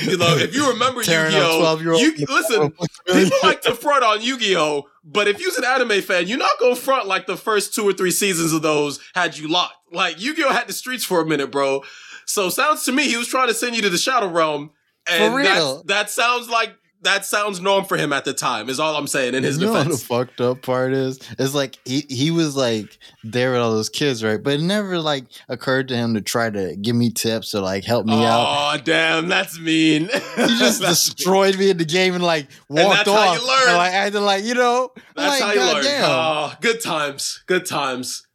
you know, if you remember Yu-Gi-Oh, you, listen, people like to front on Yu-Gi-Oh, but if you're an anime fan, you're not gonna front like the first two or three seasons of those had you locked. Like Yu-Gi-Oh had the streets for a minute, bro. So sounds to me he was trying to send you to the Shadow Realm. And For real. that sounds like that sounds norm for him at the time. Is all I'm saying in his you know what the fucked up part is? It's like he, he was like there with all those kids, right? But it never like occurred to him to try to give me tips or like help me out. Oh damn, that's mean. He just That's- destroyed me in the game and like walked that's how off. you learn. And, like acting like you know. That's like, how you learn. "Goddamn." Oh, good times. Good times.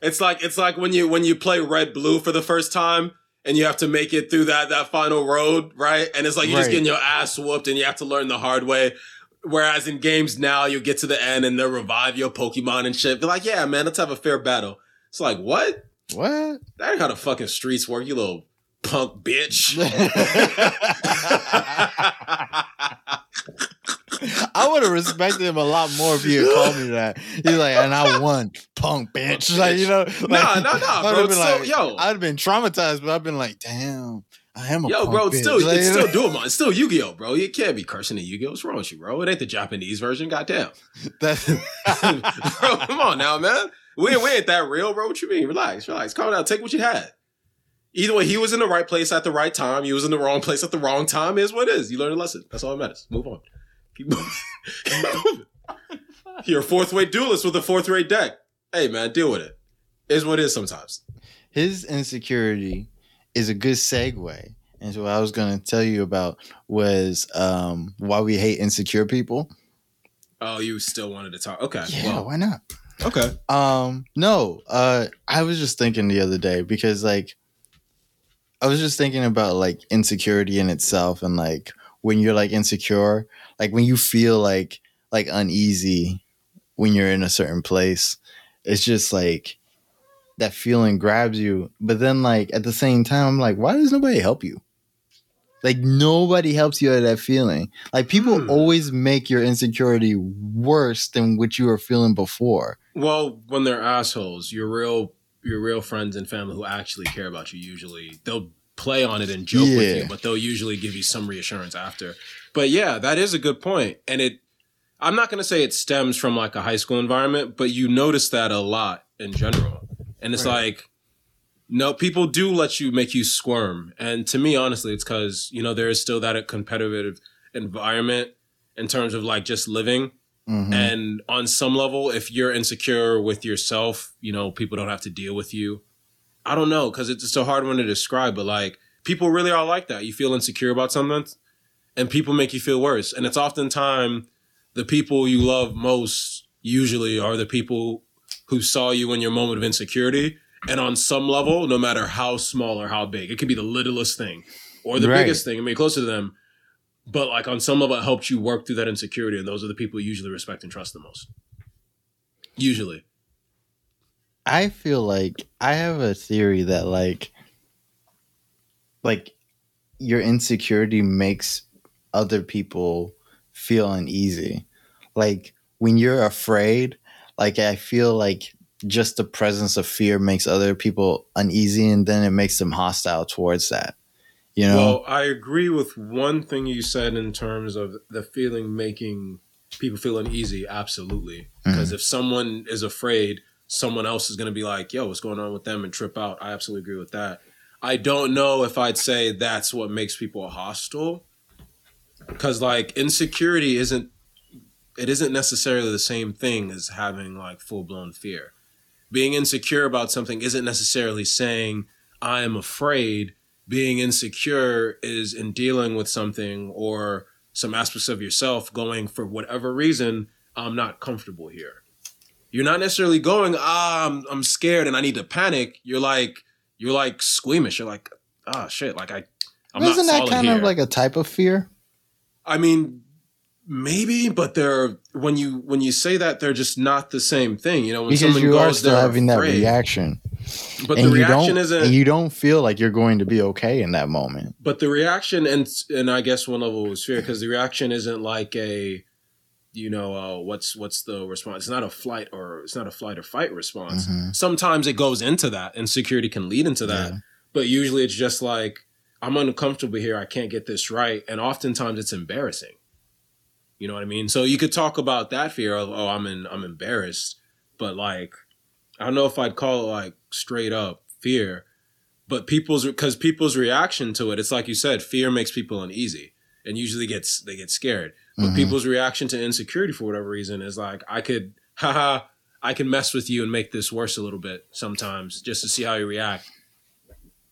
It's like it's like when you when you play red blue for the first time and you have to make it through that that final road, right? And it's like you're just getting your ass whooped and you have to learn the hard way. Whereas in games now, you get to the end and they'll revive your Pokemon and shit. They're like, yeah, man, let's have a fair battle. It's like, what? What? That ain't how the fucking streets work, you little punk bitch. I would have respected him a lot more if he had called me that. He's like, and I won, punk bitch. Like you know, like, Nah, nah, nah, I'd bro. been So, like, yo. I'd have been traumatized, but I've been like, damn, I am a Yo, punk bro, bitch. still Like, it's still doable. It's still Yu-Gi-Oh, bro. You can't be cursing at Yu-Gi-Oh. What's wrong with you, bro? It ain't the Japanese version. Goddamn. That's, bro, come on now, man. We, we ain't that real, bro. What you mean? Relax, relax. Calm down. Take what you had. Either way, he was in the right place at the right time. He was in the wrong place at the wrong time. Is what it is. You learned a lesson. That's all that matters. Move on. Keep moving. You're a fourth rate duelist with a fourth rate deck. Hey, man, deal with it. Is what it is sometimes. his insecurity is a good segue into what I was going to tell you about was um, why we hate insecure people. Oh, you still wanted to talk? Okay. Yeah, well, why not? okay. Um, no, uh, I was just thinking the other day because like I was just thinking about like insecurity in itself and like when you're like insecure, like when you feel like like uneasy when you're in a certain place, it's just like that feeling grabs you. But then like at the same time, I'm like, why does nobody help you? Like nobody helps you out of that feeling. Like people Hmm. always make your insecurity worse than what you were feeling before. Well, when they're assholes, your real your real friends and family who actually care about you usually they'll play on it and joke with Yeah. you, but they'll usually give you some reassurance after. But yeah, that is a good point. And it I'm not gonna say it stems from like a high school environment, but you notice that a lot in general. And it's Right. like no, people do let you make you squirm. And to me, honestly, it's because, you know, there is still that competitive environment in terms of like just living. Mhm. And on some level, if you're insecure with yourself, you know, people don't have to deal with you. I don't know, because it's a hard one to describe, but like people really are like that. You feel insecure about something and people make you feel worse. And it's oftentimes the people you love most usually are the people who saw you in your moment of insecurity. And on some level, no matter how small or how big, it could be the littlest thing or the Right. biggest thing, I mean, closer to them. But like on some level, it helped you work through that insecurity. And those are the people you usually respect and trust the most. Usually. I feel like I have a theory that like like your insecurity makes other people feel uneasy. Like when you're afraid, like I feel like just the presence of fear makes other people uneasy and then it makes them hostile towards that. You know? Well, I agree with one thing you said in terms of the feeling making people feel uneasy. Absolutely. Mm-hmm. Because if someone is afraid, someone else is going to be like, yo, what's going on with them and trip out. I absolutely agree with that. I don't know if I'd say that's what makes people hostile. Because, like, insecurity isn't. It isn't necessarily the same thing as having like full blown fear. Being insecure about something isn't necessarily saying I am afraid being insecure is in dealing with something or some aspects of yourself going for whatever reason i'm not comfortable here you're not necessarily going ah i'm, I'm scared and i need to panic you're like you're like squeamish you're like ah shit like i i'm Isn't that kind here of like a type of fear? i mean maybe but they're when you when you say that they're just not the same thing you know when Because you goes are still having that reaction. but and the you reaction don't isn't and you don't feel like you're going to be okay in that moment. but the reaction and and I guess one level was fear because the reaction isn't like a you know uh, what's what's the response? It's not a flight or it's not a flight or fight response. Mhm. sometimes it goes into that and security can lead into that. Yeah. but usually it's just like I'm uncomfortable here I can't get this right. And oftentimes it's embarrassing. You know what I mean? So you could talk about that fear of oh I'm in I'm embarrassed. But like I don't know if I'd call it like straight up fear but people's because people's reaction to it it's like you said fear makes people uneasy and usually gets they get scared. But Mhm. people's reaction to insecurity for whatever reason is like, I could, haha, I can mess with you and make this worse a little bit sometimes just to see how you react.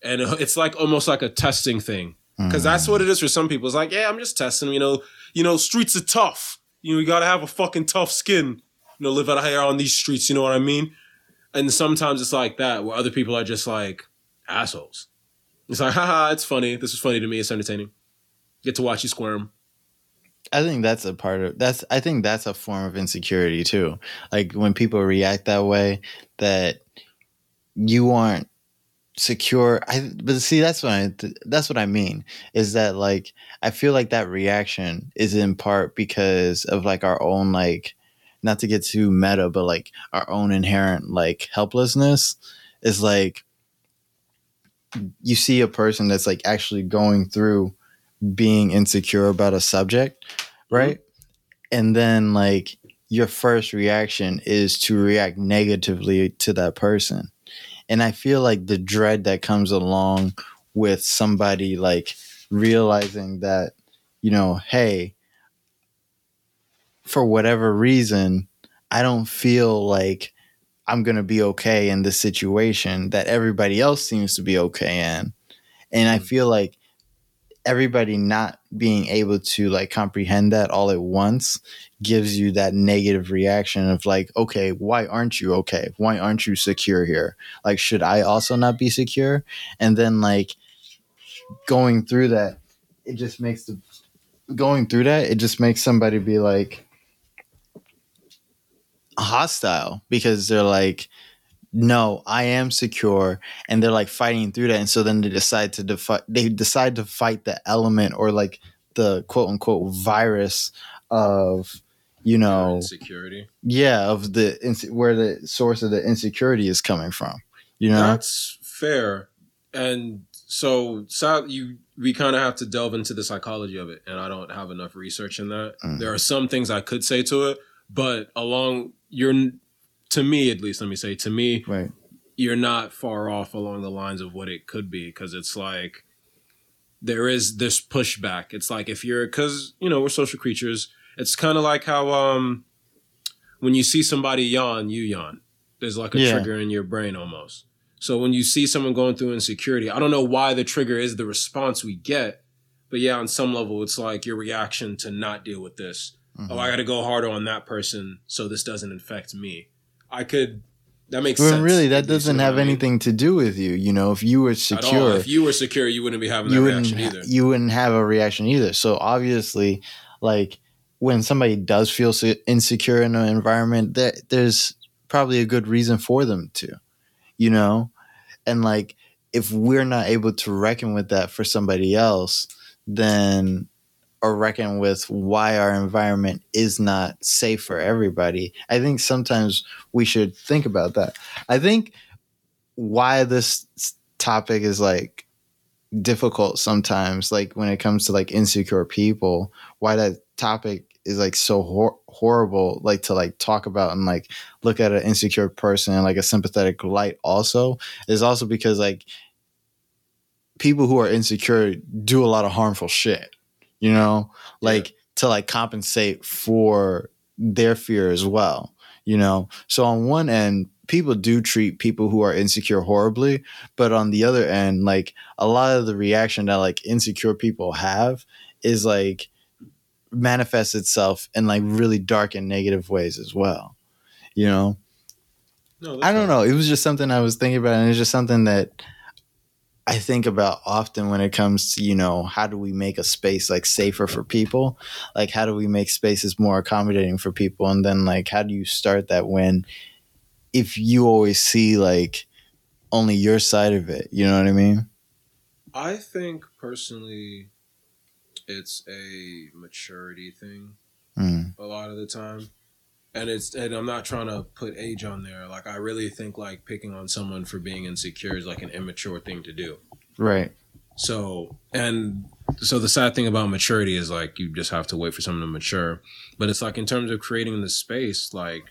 And it's like almost like a testing thing because that's what it is for some people. It's like, yeah, I'm just testing. You know, you know, streets are tough. You know, you gotta have a fucking tough skin. You know, live out here on these streets. You know what I mean? And sometimes it's like that where other people are just like assholes. It's like, haha, it's funny. This is funny to me. It's entertaining. Get to watch you squirm. I think that's a part of that's I think that's a form of insecurity too. Like when people react that way that you aren't secure I but see that's what I that's what I mean is that like I feel like that reaction is in part because of like our own like not to get too meta but like our own inherent like helplessness is like you see a person that's like actually going through being insecure about a subject, right? And then like your first reaction is to react negatively to that person. And I feel like the dread that comes along with somebody like realizing that, you know, hey, for whatever reason, I don't feel like I'm going to be okay in this situation that everybody else seems to be okay in. And I Mm. feel like everybody not being able to like comprehend that all at once gives you that negative reaction of like okay why aren't you okay? Why aren't you secure here? Like should i also not be secure? And then like going through that it just makes the going through that it just makes somebody be like hostile because they're like no i am secure and they're like fighting through that and so then they decide to defi- they decide to fight the element or like the quote unquote virus of you know insecurity. yeah of the where the source of the insecurity is coming from you know That's fair. And so, so you we kind of have to delve into the psychology of it, and I don't have enough research in that. Mhm. There are some things I could say to it, but along you're to me at least, let me say to me, right you're not far off along the lines of what it could be because it's like there is this pushback. It's like if you're because you know we're social creatures. It's kind of like how um when you see somebody yawn, you yawn. There's like a Yeah. trigger in your brain almost. So when you see someone going through insecurity, I don't know why the trigger is the response we get, but yeah, on some level, it's like your reaction to not deal with this. Mhm. Oh, I got to go harder on that person so this doesn't infect me. I could. That makes sense. really that doesn't have I mean? anything to do with you you know if you were secure If you were secure, you wouldn't be having that you wouldn't reaction either. you wouldn't have a reaction either. So obviously, like when somebody does feel insecure in an environment, there there's probably a good reason for them to, you know, and like if we're not able to reckon with that for somebody else, then or reckon with why our environment is not safe for everybody. I think sometimes we should think about that. I think why this topic is like difficult sometimes like when it comes to like insecure people why that topic is like so hor- horrible like to like talk about and like look at an insecure person in like a sympathetic light also is also because like people who are insecure do a lot of harmful shit you know like to like compensate for their fear as well you know? So on one end people do treat people who are insecure horribly but on the other end like a lot of the reaction that like insecure people have is like manifests itself in like really dark and negative ways as well you know? No, i don't fine. know. It was just something i was thinking about and it's just something that i think about often when it comes to you know how do we make a space like safer for people? Like how do we make spaces more accommodating for people? And then like how do you start that when if you always see like only your side of it? You know what i mean? I think personally, it's a maturity thing Mm, a lot of the time. And it's and I'm not trying to put age on there. Like I really think like picking on someone for being insecure is like an immature thing to do. right So and so the sad thing about maturity is like you just have to wait for someone to mature. But it's like in terms of creating the space, like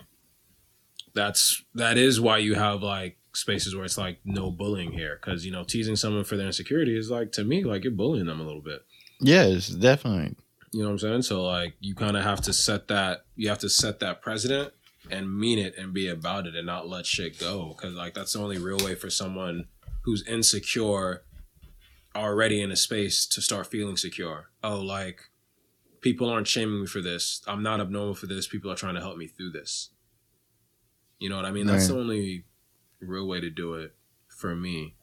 that's that is why you have like spaces where it's like no bullying here. Cause you know, teasing someone for their insecurity is like to me, like you're bullying them a little bit. Yeah, it's definitely. You know what I'm saying? So like you kind of have to set that you have to set that precedent and mean it and be about it and not let shit go cuz like that's the only real way for someone who's insecure already in a space to start feeling secure. Oh, like people aren't shaming me for this. I'm not abnormal for this. People are trying to help me through this. You know what I mean? That's Right. the only real way to do it for me.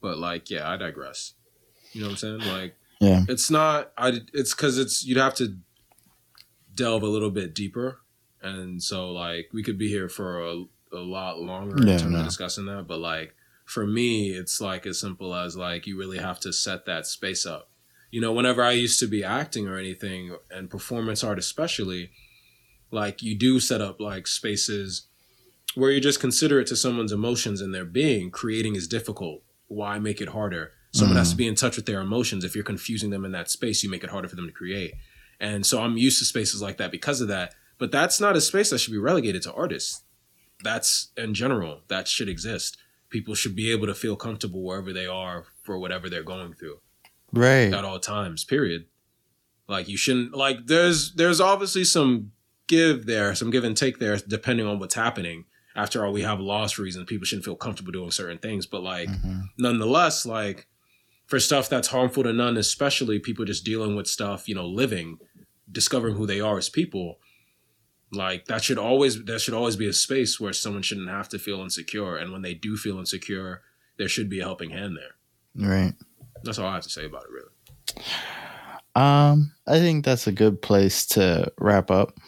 But like, yeah, I digress. You know what I'm saying? Like Yeah. it's not I it's cuz it's you'd have to delve a little bit deeper. And so like we could be here for a, a lot longer Yeah, in terms no. of discussing that, but like for me it's like as simple as like you really have to set that space up. You know, whenever I used to be acting or anything and performance art especially, like you do set up like spaces where you just considerate to someone's emotions and their being. Creating is difficult. Why make it harder? Someone has to be in touch with their emotions. If you're confusing them in that space, you make it harder for them to create. And so I'm used to spaces like that because of that. But that's not a space that should be relegated to artists. That's in general, that should exist. People should be able to feel comfortable wherever they are for whatever they're going through Right. at all times period like you shouldn't like there's there's obviously some give there some give and take there depending on what's happening after all we have loss reasons people shouldn't feel comfortable doing certain things but like Mhm. nonetheless like for stuff that's harmful to none especially people just dealing with stuff you know living discovering who they are as people like that should always there should always be a space where someone shouldn't have to feel insecure and when they do feel insecure there should be a helping hand there Right. that's all i have to say about it really Um, I think that's a good place to wrap up.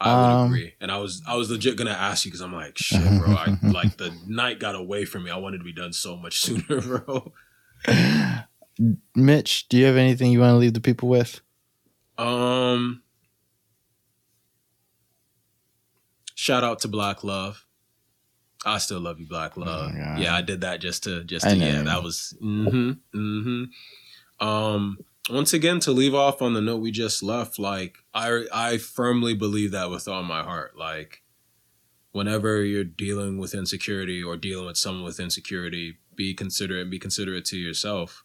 I would Um, agree, and I was I was legit gonna ask you because I'm like, shit, bro. I like the night got away from me. I wanted to be done so much sooner, bro. Mitch, do you have anything you want to leave the people with? Um, shout out to Black Love. I still love you, Black Love. Oh, yeah, I did that just to just to yeah. That was mm-hmm mm-hmm. Um, once again to leave off on the note we just left, like I I firmly believe that with all my heart. Like whenever you're dealing with insecurity or dealing with someone with insecurity, be considerate and be considerate to yourself.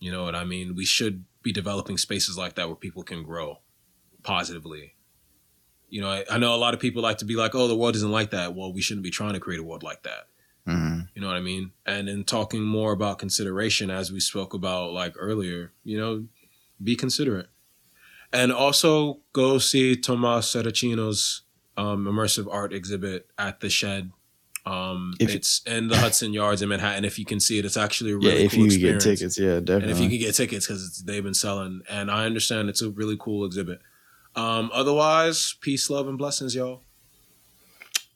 You know what I mean? We should be developing spaces like that where people can grow positively. You know, I, I know a lot of people like to be like, oh, the world isn't like that. Well, we shouldn't be trying to create a world like that. Mm-hmm. You know what I mean? And in talking more about consideration, as we spoke about like earlier, you know, be considerate. And also go see Tomas Saraceno's um, immersive art exhibit at the Shed. Um, If it's in the Hudson Yards in Manhattan. If you can see it, it's actually a really yeah, if cool you get tickets, yeah, definitely. And definitely. if you can get tickets because they've been selling, and I understand it's a really cool exhibit. Um, otherwise, peace, love, and blessings, y'all.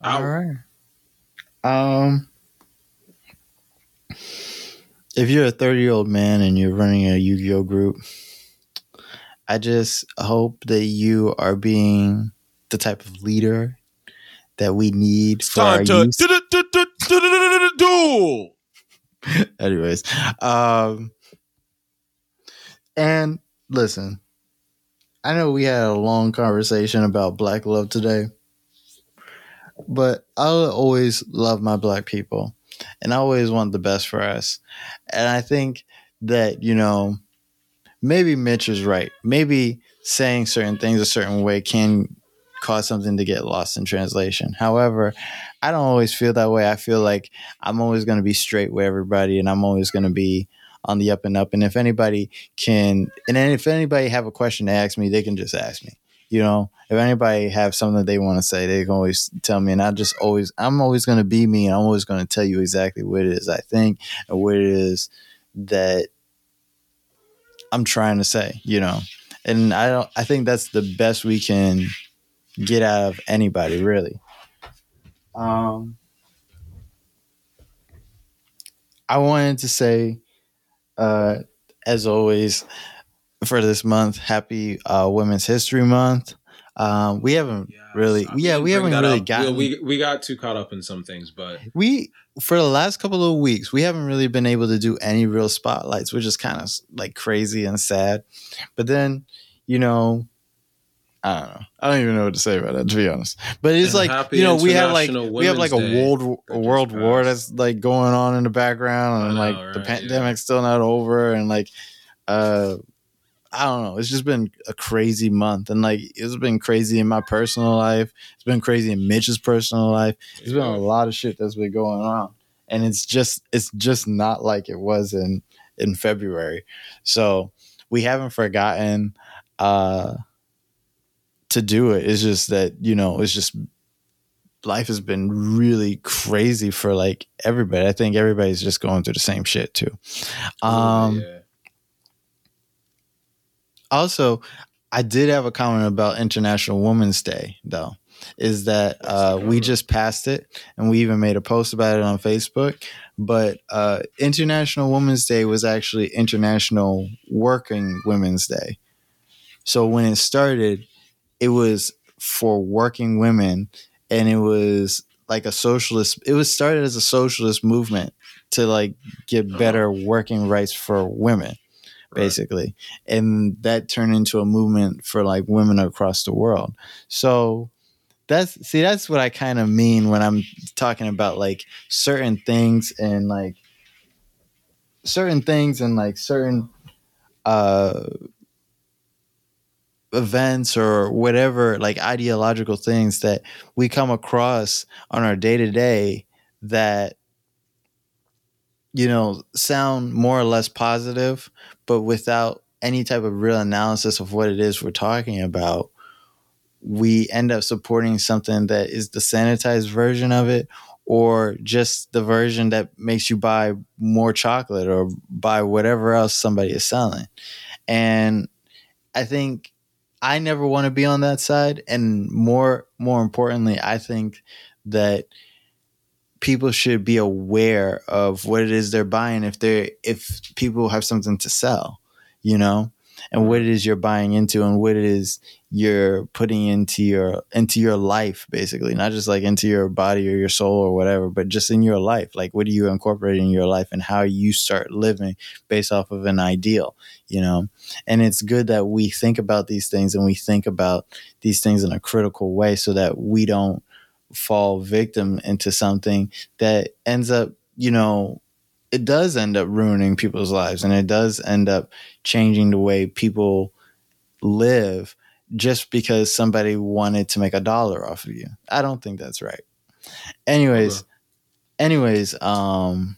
Out. All right. Um, if you're a 30 year old man and you're running a Yu Gi Oh group, I just hope that you are being the type of leader that we need It's for our to duel. Anyways, um, and listen, I know we had a long conversation about black love today, but I'll always love my black people and I always want the best for us. And I think that, you know, maybe Mitch is right. Maybe saying certain things a certain way can cause something to get lost in translation. However, I don't always feel that way. I feel like I'm always going to be straight with everybody and I'm always going to be on the up and up. And if anybody can, and if anybody have a question to ask me, they can just ask me. You know, if anybody have something that they want to say, they can always tell me. And I just always, I'm always going to be me and I'm always going to tell you exactly what it is I think and what it is that I'm trying to say, you know. And I don't, I think that's the best we can get out of anybody, really. Um, I wanted to say, uh, as always, for this month, happy uh, Women's History Month. Um, we haven't really, I yeah, we haven't really up. gotten. We, we got too caught up in some things, but we for the last couple of weeks we haven't really been able to do any real spotlights which is kind of like crazy and sad but then you know i don't know i don't even know what to say about that to be honest but it's And like you know we have like International we have like a world a world war that's like going on in the background and know, like the right, yeah. pandemic's still not over and like uh I don't know. It's just been a crazy month, and like it's been crazy in my personal life. It's been crazy in Mitch's personal life. There's been a lot of shit that's been going on, and it's just it's just not like it was in in February. So we haven't forgotten uh to do it. It's just that you know it's just life has been really crazy for like everybody. I think everybody's just going through the same shit too. Um, yeah. also i did have a comment about international women's day though is that uh, we just passed it and we even made a post about it on facebook but uh, international women's day was actually international working women's day so when it started it was for working women and it was like a socialist it was started as a socialist movement to like get better working rights for women basically. And that turned into a movement for like women across the world. So that's see that's what i kind of mean when i'm talking about like certain things and like certain things and like certain uh events or whatever like ideological things that we come across on our day to day that you know sound more or less positive but without any type of real analysis of what it is we're talking about we end up supporting something that is the sanitized version of it or just the version that makes you buy more chocolate or buy whatever else somebody is selling. And i think i never want to be on that side and more more importantly i think that people should be aware of what it is they're buying if they're if people have something to sell you know and what it is you're buying into and what it is you're putting into your into your life basically. Not just like into your body or your soul or whatever but just in your life. Like what do you incorporate in your life and how you start living based off of an ideal you know? And it's good that we think about these things and we think about these things in a critical way so that we don't fall victim into something that ends up, you know, it does end up ruining people's lives and it does end up changing the way people live just because somebody wanted to make a dollar off of you. I don't think that's right. Anyways, anyways, um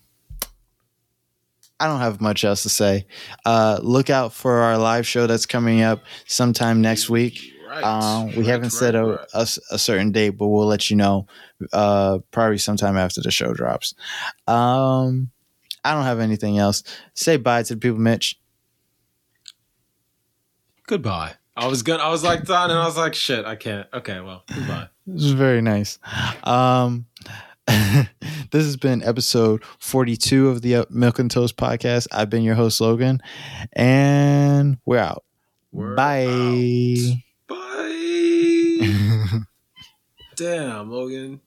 I don't have much else to say. Uh look out for our live show that's coming up sometime next week. Right. Um, we Right, haven't set right, a, right. a s- a certain date, but we'll let you know uh, probably sometime after the show drops. Um, I don't have anything else. Say bye to the people, Mitch. Goodbye. I was gonna. I was like done, and I was like, shit, I can't. Okay, well, goodbye. This is very nice. Um, this has been episode 42 of the uh, Milk and Toast podcast. I've been your host, Logan, and we're out. We're bye. Bye. Damn, Logan.